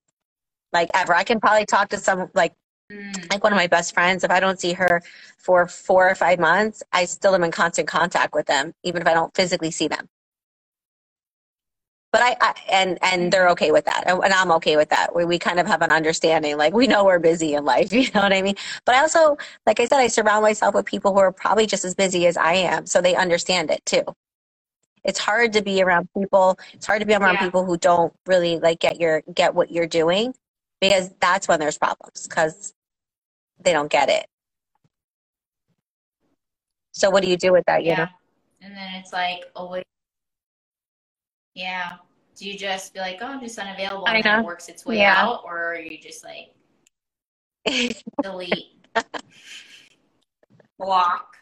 like ever. I can probably talk to some like mm. like one of my best friends, if I don't see her for four or five months, I still am in constant contact with them, even if I don't physically see them. But I, I and and they're okay with that, and, and I'm okay with that. We we kind of have an understanding, like we know we're busy in life, you know what I mean. But I also, like I said, I surround myself with people who are probably just as busy as I am, so they understand it too. It's hard to be around people. It's hard to be around Yeah. people who don't really like get your get what you're doing, because that's when there's problems because they don't get it. So what do you do with that? You Yeah. And then it's like always, yeah. Do you just be like, oh, I'm just unavailable and it works its way Yeah. out? Or are you just like, delete, block?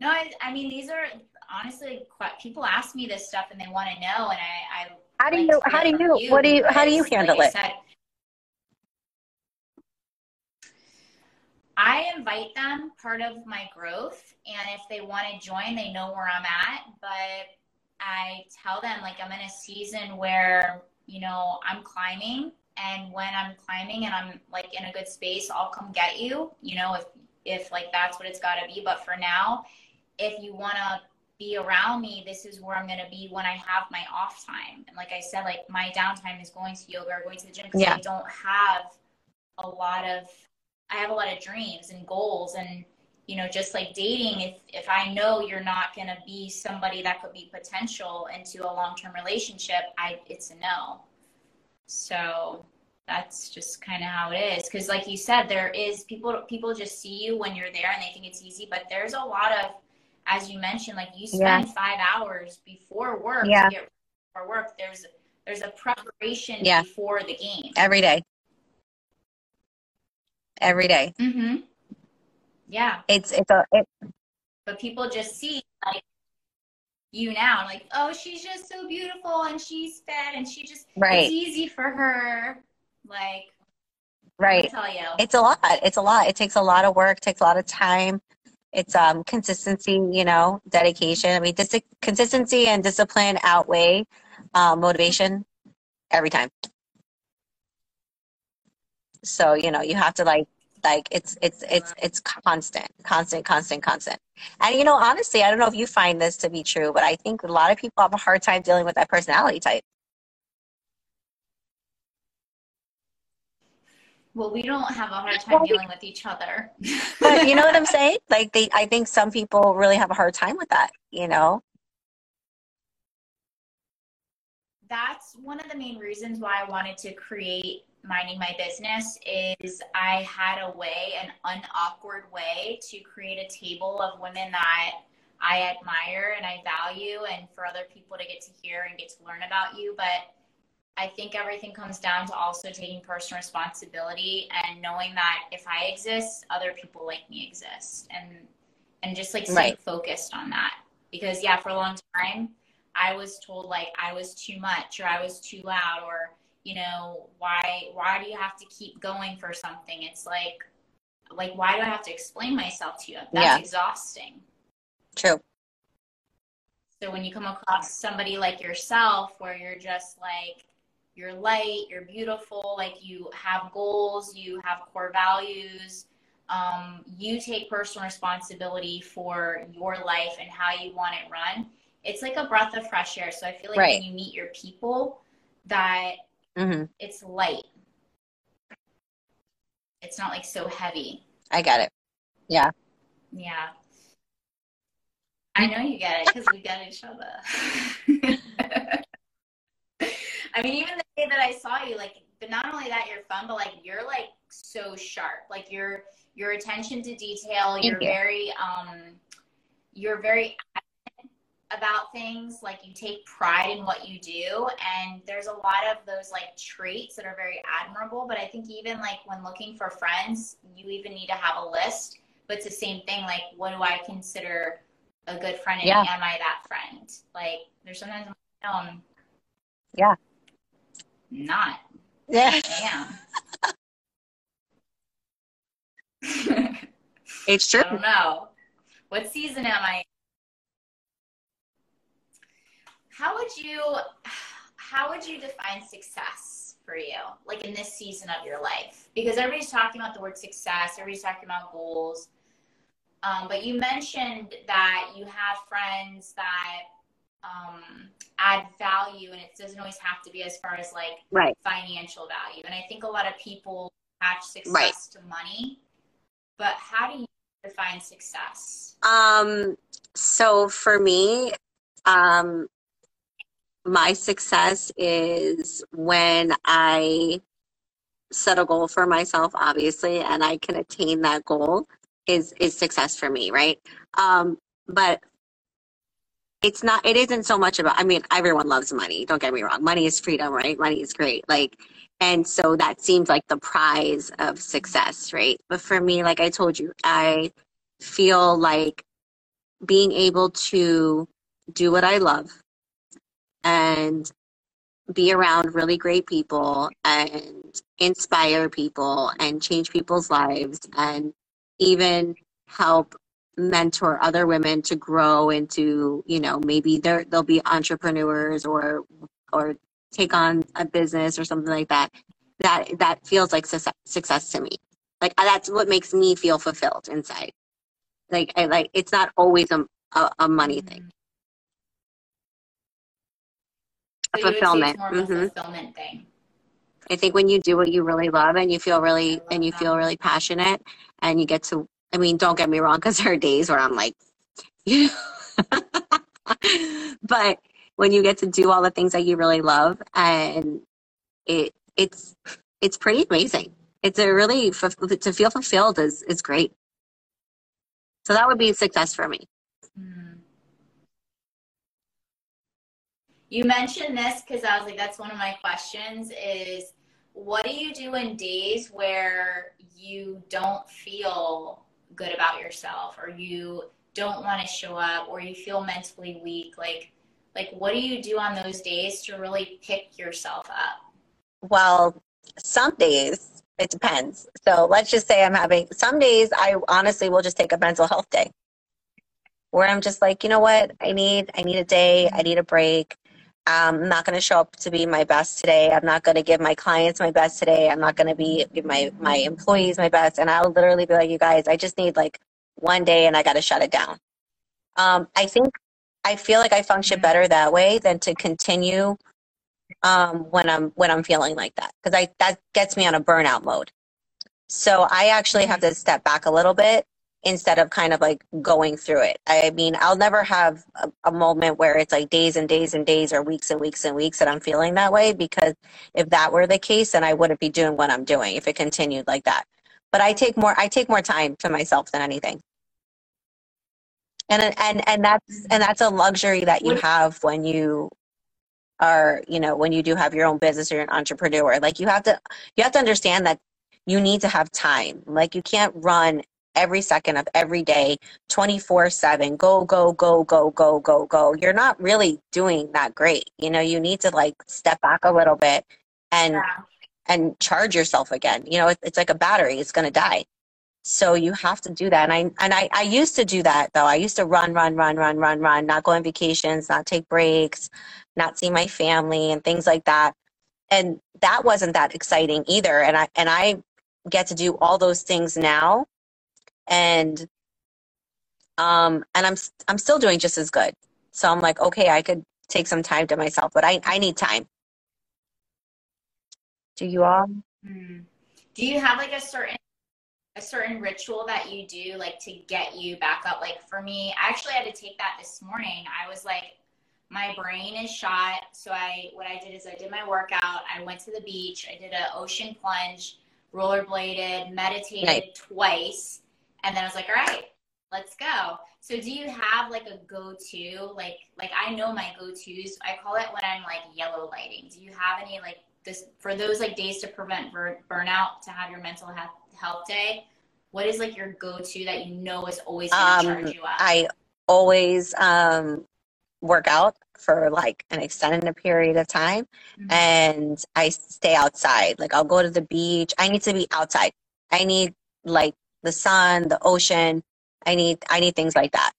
No, I, I mean, these are honestly, people ask me this stuff and they want to know. And I, I how do like you? How do from you? What do you? How do you handle like it? said, I invite them part of my growth, and if they want to join, they know where I'm at. But I tell them like I'm in a season where you know I'm climbing, and when I'm climbing and I'm like in a good space, I'll come get you. You know, if if like that's what it's got to be. But for now, if you want to be around me, this is where I'm going to be when I have my off time. And like I said, like my downtime is going to yoga or going to the gym because Yeah. I don't have a lot of, I have a lot of dreams and goals and, you know, just like dating, if, if I know you're not going to be somebody that could be potential into a long-term relationship, I, it's a no. So that's just kind of how it is. Cause like you said, there is people, people just see you when you're there and they think it's easy, but there's a lot of, as you mentioned, like you spend five hours before work Yeah. to get for work. There's there's a preparation Yeah. before the game. Every day. Every day. Mm-hmm. Yeah, It's it's a it, but people just see like you now, like oh, she's just so beautiful and she's fit and she just right, it's easy for her. Like right. Tell you, It's a lot. It's a lot. It takes a lot of work. Takes a lot of time. It's um consistency. You know, dedication. I mean, dis- consistency and discipline outweigh uh, motivation every time. So you know, you have to like like it's it's it's it's constant, constant, constant, constant. And you know, honestly, I don't know if you find this to be true, but I think a lot of people have a hard time dealing with that personality type. well, we don't have a hard time dealing with each other. But you know what I'm saying? Like they, I think some people really have a hard time with that. You know? that's one of the main reasons why I wanted to create minding my business is I had a way, an unawkward way to create a table of women that I admire and I value and for other people to get to hear and get to learn about you. But I think everything comes down to also taking personal responsibility and knowing that if I exist, other people like me exist and and just like staying Right. focused on that. Because yeah, for a long time I was told like I was too much or I was too loud or you know why why do you have to keep going for something it's like like why do I have to explain myself to you that's Yeah. exhausting True. so when you come across somebody like yourself where you're just like you're light you're beautiful like you have goals you have core values um, you take personal responsibility for your life and how you want it run it's like a breath of fresh air so i feel like Right. when you meet your people that hmm it's light it's not like so heavy I got it. Yeah. yeah i know you get it because we get each other i mean even the day that i saw you like but not only that you're fun but like you're like so sharp like your your attention to detail Thank you're you. very um you're very about things like you take pride in what you do and there's a lot of those like traits that are very admirable but i think even like when looking for friends you even need to have a list but it's the same thing like what do i consider a good friend and Yeah. am i that friend like there's sometimes no, um, Yeah. not Yeah. It's I am I don't know. What season am I? How would you how would you define success for you, like in this season of your life? Because everybody's talking about the word success, everybody's talking about goals. Um, but you mentioned that you have friends that um, add value, and it doesn't always have to be as far as like right. financial value. And I think a lot of people attach success Right. to money. But how do you define success? Um, so for me, um, my success is when I set a goal for myself, obviously, and I can attain that goal is is success for me, right? Um, but it's not it isn't so much about I mean, everyone loves money, don't get me wrong. Money is freedom, right? Money is great. Like and so that seems like the prize of success, right? But for me, like I told you, I feel like being able to do what I love and be around really great people and inspire people and change people's lives and even help mentor other women to grow into you know maybe they're they'll be entrepreneurs or or take on a business or something like that. That that feels like success, success to me. Like uh, that's what makes me feel fulfilled inside. Like I like it's not always a a, a money thing So would say fulfillment. a mm-hmm. fulfillment thing. I think when you do what you really love and you feel really and you that. feel really passionate and you get to I mean don't get me wrong because there are days where I'm like you but when you get to do all the things that you really love and it it's it's pretty amazing it's a really to feel fulfilled is is great so that would be a success for me You mentioned this because I was like, that's one of my questions is what do you do in days where you don't feel good about yourself or you don't want to show up or you feel mentally weak? Like, like what do you do on those days to really pick yourself up? Well, some days it depends. So let's just say I'm having some days I honestly will just take a mental health day where I'm just like, you know what? I need I need a day, I need a break. I'm not going to show up to be my best today. I'm not going to give my clients my best today. I'm not going to be give my my employees my best. And I'll literally be like, you guys, I just need like one day, and I got to shut it down. Um, I think I feel like I function better that way than to continue um, when I'm when I'm feeling like that because I that gets me on a burnout mode. So I actually have to step back a little bit instead of kind of like going through it. I mean, I'll never have a, a moment where it's like days and days and days or weeks and weeks and weeks that I'm feeling that way because if that were the case, then I wouldn't be doing what I'm doing if it continued like that. But I take more I take more time to myself than anything. And and and that's and that's a luxury that you have when you are, you know, when you do have your own business or you're an entrepreneur. Like you have to you have to understand that you need to have time. Like you can't run every second of every day 24/7 go go go go go go go. You're not really doing that great. You know, you need to like step back a little bit and Yeah. and charge yourself again. You know, it, it's like a battery; it's going to die. So you have to do that. And I and I, I used to do that though. I used to run, run, run, run, run, run, not go on vacations, not take breaks, not see my family and things like that. And that wasn't that exciting either. And I and I get to do all those things now. And um and I'm I'm still doing just as good. So I'm like, okay, I could take some time to myself, but I I need time. Do you all? Hmm. Do you have like a certain a certain ritual that you do like to get you back up? Like for me, I actually had to take that this morning. I was like, my brain is shot. So I what I did is I did my workout. I went to the beach. I did an ocean plunge, rollerbladed, meditated Nice. twice, and then I was like, all right, let's go. So do you have like a go-to? Like like I know my go-tos. I call it when I'm like yellow lighting. Do you have any like this for those like days to prevent bur- burnout to have your mental health health day? What is like your go-to that you know is always going to Um, charge you up? I always um, work out for like an extended period of time Mhm. and I stay outside. Like I'll go to the beach. I need to be outside. I need like the sun, the ocean. I need I need things like that.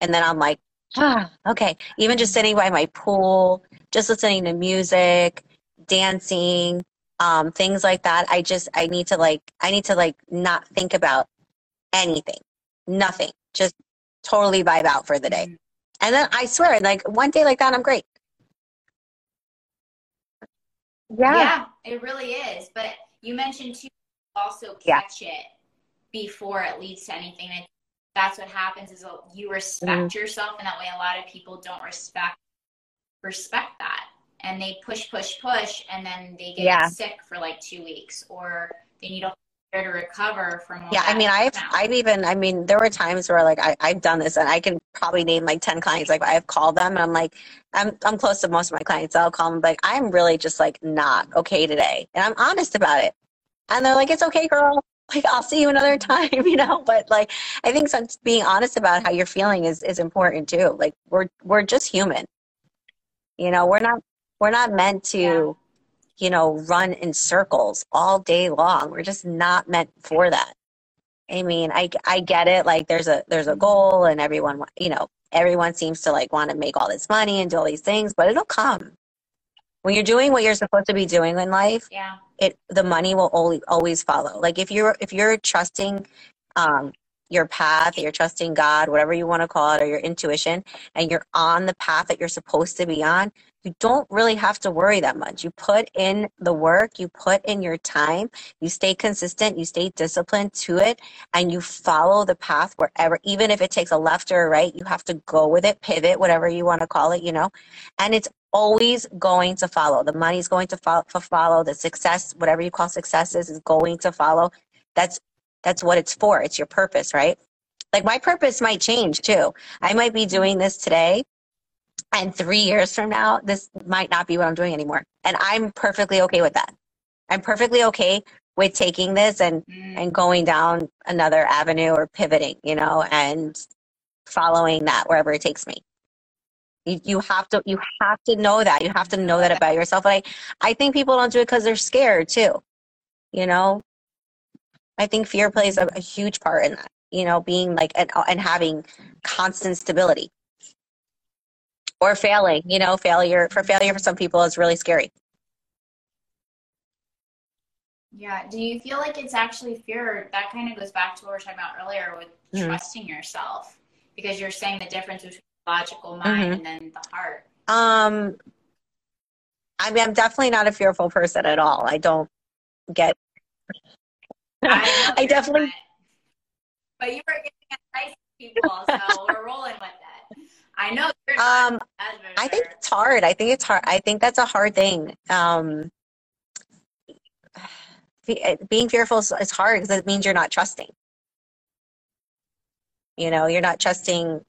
And then I'm like, ah, okay. Even just sitting by my pool, just listening to music, dancing, um, things like that. I just I need to like I need to like not think about anything, nothing, just totally vibe out for the day. Mhm. And then I swear, like one day like that, I'm great. Yeah. Yeah, it really is. But you mentioned too, also Yeah. catch it before it leads to anything. And that's what happens is uh, you respect mm-hmm. yourself, and that way a lot of people don't respect respect that, and they push, push, push, and then they get Yeah. sick for like two weeks, or they need a year to recover from. Yeah, I mean, I've burnout. I've even I mean, there were times where like I I've done this, and I can probably name like ten clients. Like I've called them, and I'm like, I'm I'm close to most of my clients. I'll call them like, I'm really just like not okay today, and I'm honest about it. And they're like, it's okay, girl. Like I'll see you another time, you know. But like, I think some, being honest about how you're feeling is is important too. Like we're we're just human, you know. We're not we're not meant to. Yeah. You know, run in circles all day long. We're just not meant for that. I mean, I, I get it. Like there's a, there's a goal and everyone, you know, everyone seems to like want to make all this money and do all these things, but it'll come. When you're doing what you're supposed to be doing in life, yeah, it, the money will always, always follow. Like if you're, if you're trusting, um, your path, you're trusting God, whatever you want to call it, or your intuition, and you're on the path that you're supposed to be on, you don't really have to worry that much. You put in the work, you put in your time, you stay consistent, you stay disciplined to it, and you follow the path wherever, even if it takes a left or a right, you have to go with it, pivot, whatever you want to call it, you know, and it's always going to follow. The money's going to follow, follow the success, whatever you call success is, is going to follow. That's that's what it's for. It's your purpose, right? Like my purpose might change too. I might be doing this today and three years from now, this might not be what I'm doing anymore. And I'm perfectly okay with that. I'm perfectly okay with taking this and, Mm. and going down another avenue or pivoting, you know, and following that wherever it takes me. You, you have to you have to know that. You have to know that about yourself. And I, I think people don't do it because they're scared too. You know? I think fear plays a, a huge part in that, you know, being like and, and having constant stability. Or failing, you know, failure for failure for some people is really scary. Yeah. Do you feel like it's actually fear? That kind of goes back to what we were talking about earlier with Mhm. trusting yourself, because you're saying the difference between logical mind Mhm. and then the heart. Um, I mean, I'm definitely not a fearful person at all. I don't get. I, I definitely. But you were giving advice to people, so we're rolling with it. I know. Um, I think it's hard. I think it's hard. I think that's a hard thing. Um, being fearful is is hard because it means you're not trusting. You know, you're not trusting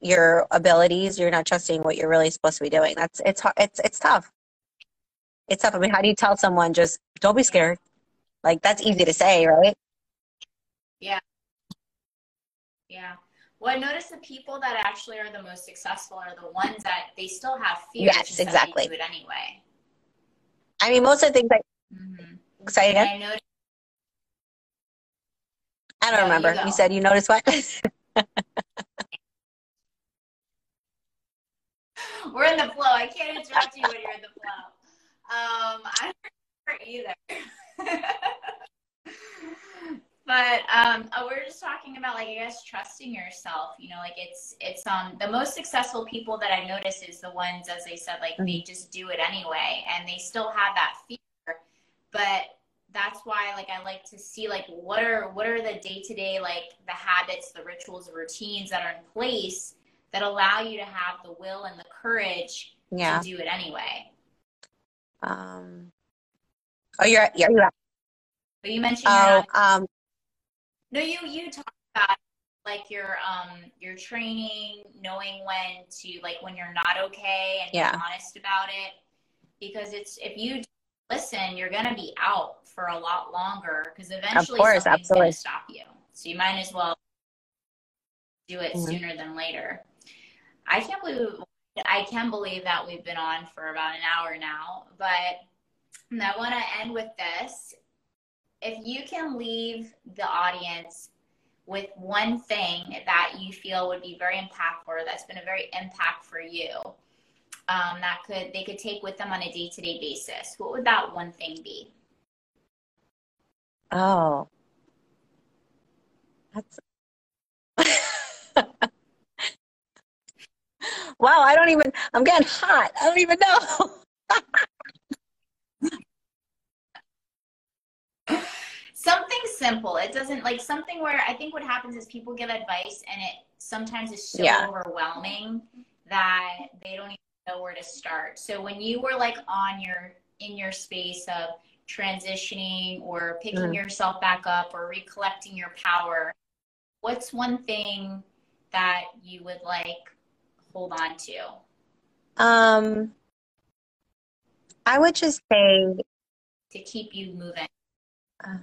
your abilities. You're not trusting what you're really supposed to be doing. That's it's hard. It's it's tough. It's tough. I mean, how do you tell someone just don't be scared? Like that's easy to say, right? Yeah. Yeah. Well, I notice the people that actually are the most successful are the ones that they still have fear. Yes, exactly. Do it anyway. I mean, most of the things I Mm-hmm. I noticed I don't No, remember. go. You said you noticed what? we're in the flow. I can't interrupt you when you're in the flow. Um, I either. but um, uh, we're just talking about like I guess trusting yourself. You know, like it's it's um the most successful people that I notice is the ones, as they said, like they just do it anyway, and they still have that fear. But that's why like I like to see like what are what are the day to day like the habits, the rituals, the routines that are in place that allow you to have the will and the courage yeah. to do it anyway. Um. Oh, you're you're, you're But you mentioned oh um no, you you talk about like your um your training, knowing when to like when you're not okay and Yeah. being honest about it. Because it's if you listen, you're gonna be out for a lot longer because eventually course, something's absolutely. gonna stop you. So you might as well do it Mhm. sooner than later. I can't believe I can believe that we've been on for about an hour now, but I want to end with this. If you can leave the audience with one thing that you feel would be very impactful or that's been a very impact for you, um, that could they could take with them on a day to day basis, what would that one thing be? Oh, that's wow. I don't even, I'm getting hot. I don't even know. something simple. It doesn't like something where I think what happens is people give advice and it sometimes is so Yeah. overwhelming that they don't even know where to start. So when you were like on your in your space of transitioning or picking Mhm. yourself back up or recollecting your power, what's one thing that you would like hold on to? Um, I would just say, to keep you moving. uh,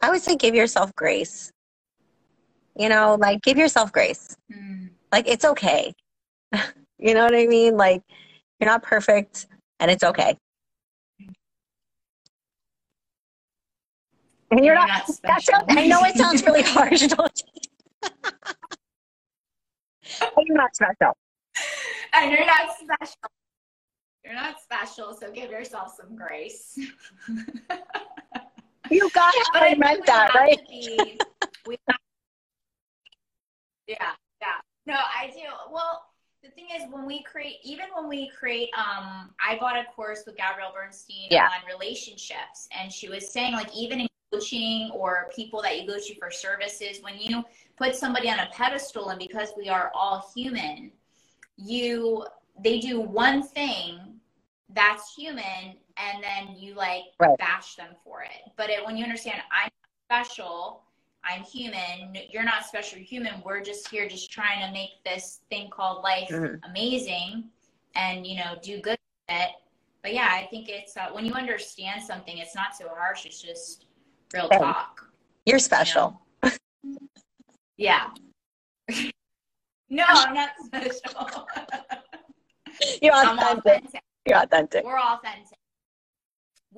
I would say give yourself grace. You know, like give yourself grace. Mm. Like it's okay. You know what I mean? Like you're not perfect and it's okay. And you're not, that special. sounds, I know it sounds really harsh, don't you? You're not special. and you're not special. You're not special, so give yourself some grace. You got how I meant that, right? be- we have- yeah, yeah. No, I do. Well, the thing is, when we create, even when we create, um, I bought a course with Gabrielle Bernstein Yeah. on relationships, and she was saying, like, even in coaching or people that you go to for services, when you put somebody on a pedestal, and because we are all human, you they do one thing that's human and then you like Right. bash them for it but it, when you understand i'm special i'm human you're not special you're human we're just here just trying to make this thing called life Mhm. amazing and you know do good with it but yeah i think it's uh, when you understand something it's not so harsh it's just real Thanks. talk You're special. yeah no i'm not special You're authentic. authentic You're authentic. We're authentic.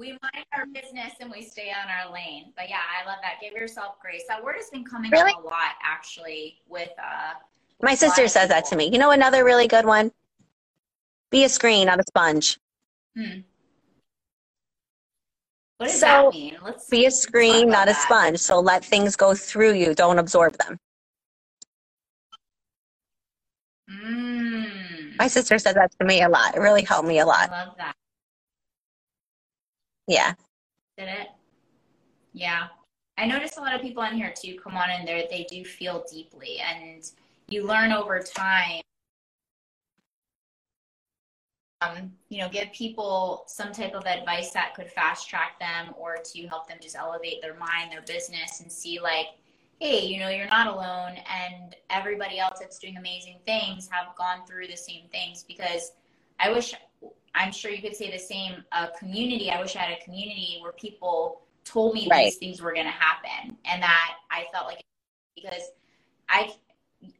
We mind our business and we stay on our lane. But yeah, I love that. Give yourself grace. That word has been coming Really? up a lot actually with uh My sister says that to me. You know another really good one? Be a screen, not a sponge. hmm. What does So, that mean? Let's Be a screen, not a that. sponge. So let things go through you. Don't absorb them. Mm, My sister said that to me a lot. It really helped me a lot. love that. Yeah. Did it? Yeah. I notice a lot of people on here too come on in there, they do feel deeply and you learn over time. Um, you know, give people some type of advice that could fast track them or to help them just elevate their mind, their business, and see like, hey, you know, you're not alone, and everybody else that's doing amazing things have gone through the same things. Because I wish, I'm sure you could say the same. A community. I wish I had a community where people told me Right. these things were going to happen, and that I felt like because I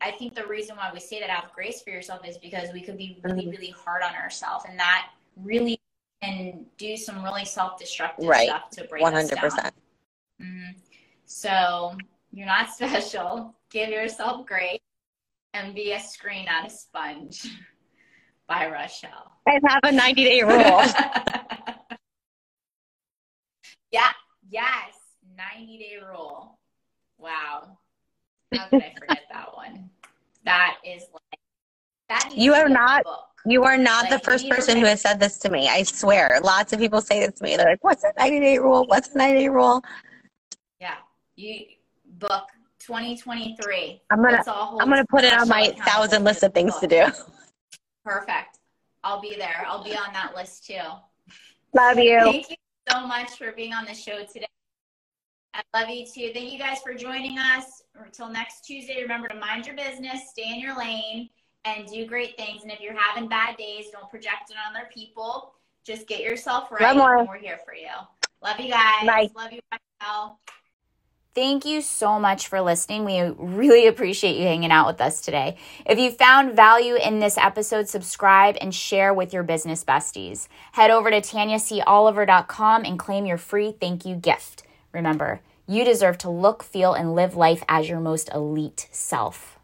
I think the reason why we say that have grace for yourself is because we could be really, Mhm. really hard on ourselves, and that really can do some really self-destructive Right. stuff to break One us hundred down. percent. Mhm. So you're not special. Give yourself grace and be a screen, not a sponge. By Rochelle. And have a ninety day rule. yeah. Yes. 90 day rule. Wow. How could I forget that one? That is like that. You are not- You are not Like, the first person who has said this to me. I swear. Lots of people say this to me. They're like, "What's a ninety day rule? What's a ninety day rule?" Yeah. You book 2023. I'm all hold I'm gonna put it on my thousand list of things to do. Perfect. I'll be there. I'll be on that list too. Love you. Thank you so much for being on the show today. I love you too. Thank you guys for joining us. Until next Tuesday, remember to mind your business, stay in your lane, and do great things. And if you're having bad days, don't project it on other people. Just get yourself right, we're here for you. Love you guys. Bye. Love you, Raquel. Thank you so much for listening. We really appreciate you hanging out with us today. If you found value in this episode, subscribe and share with your business besties. Head over to tanyacoliver.com and claim your free thank you gift. Remember, you deserve to look, feel, and live life as your most elite self.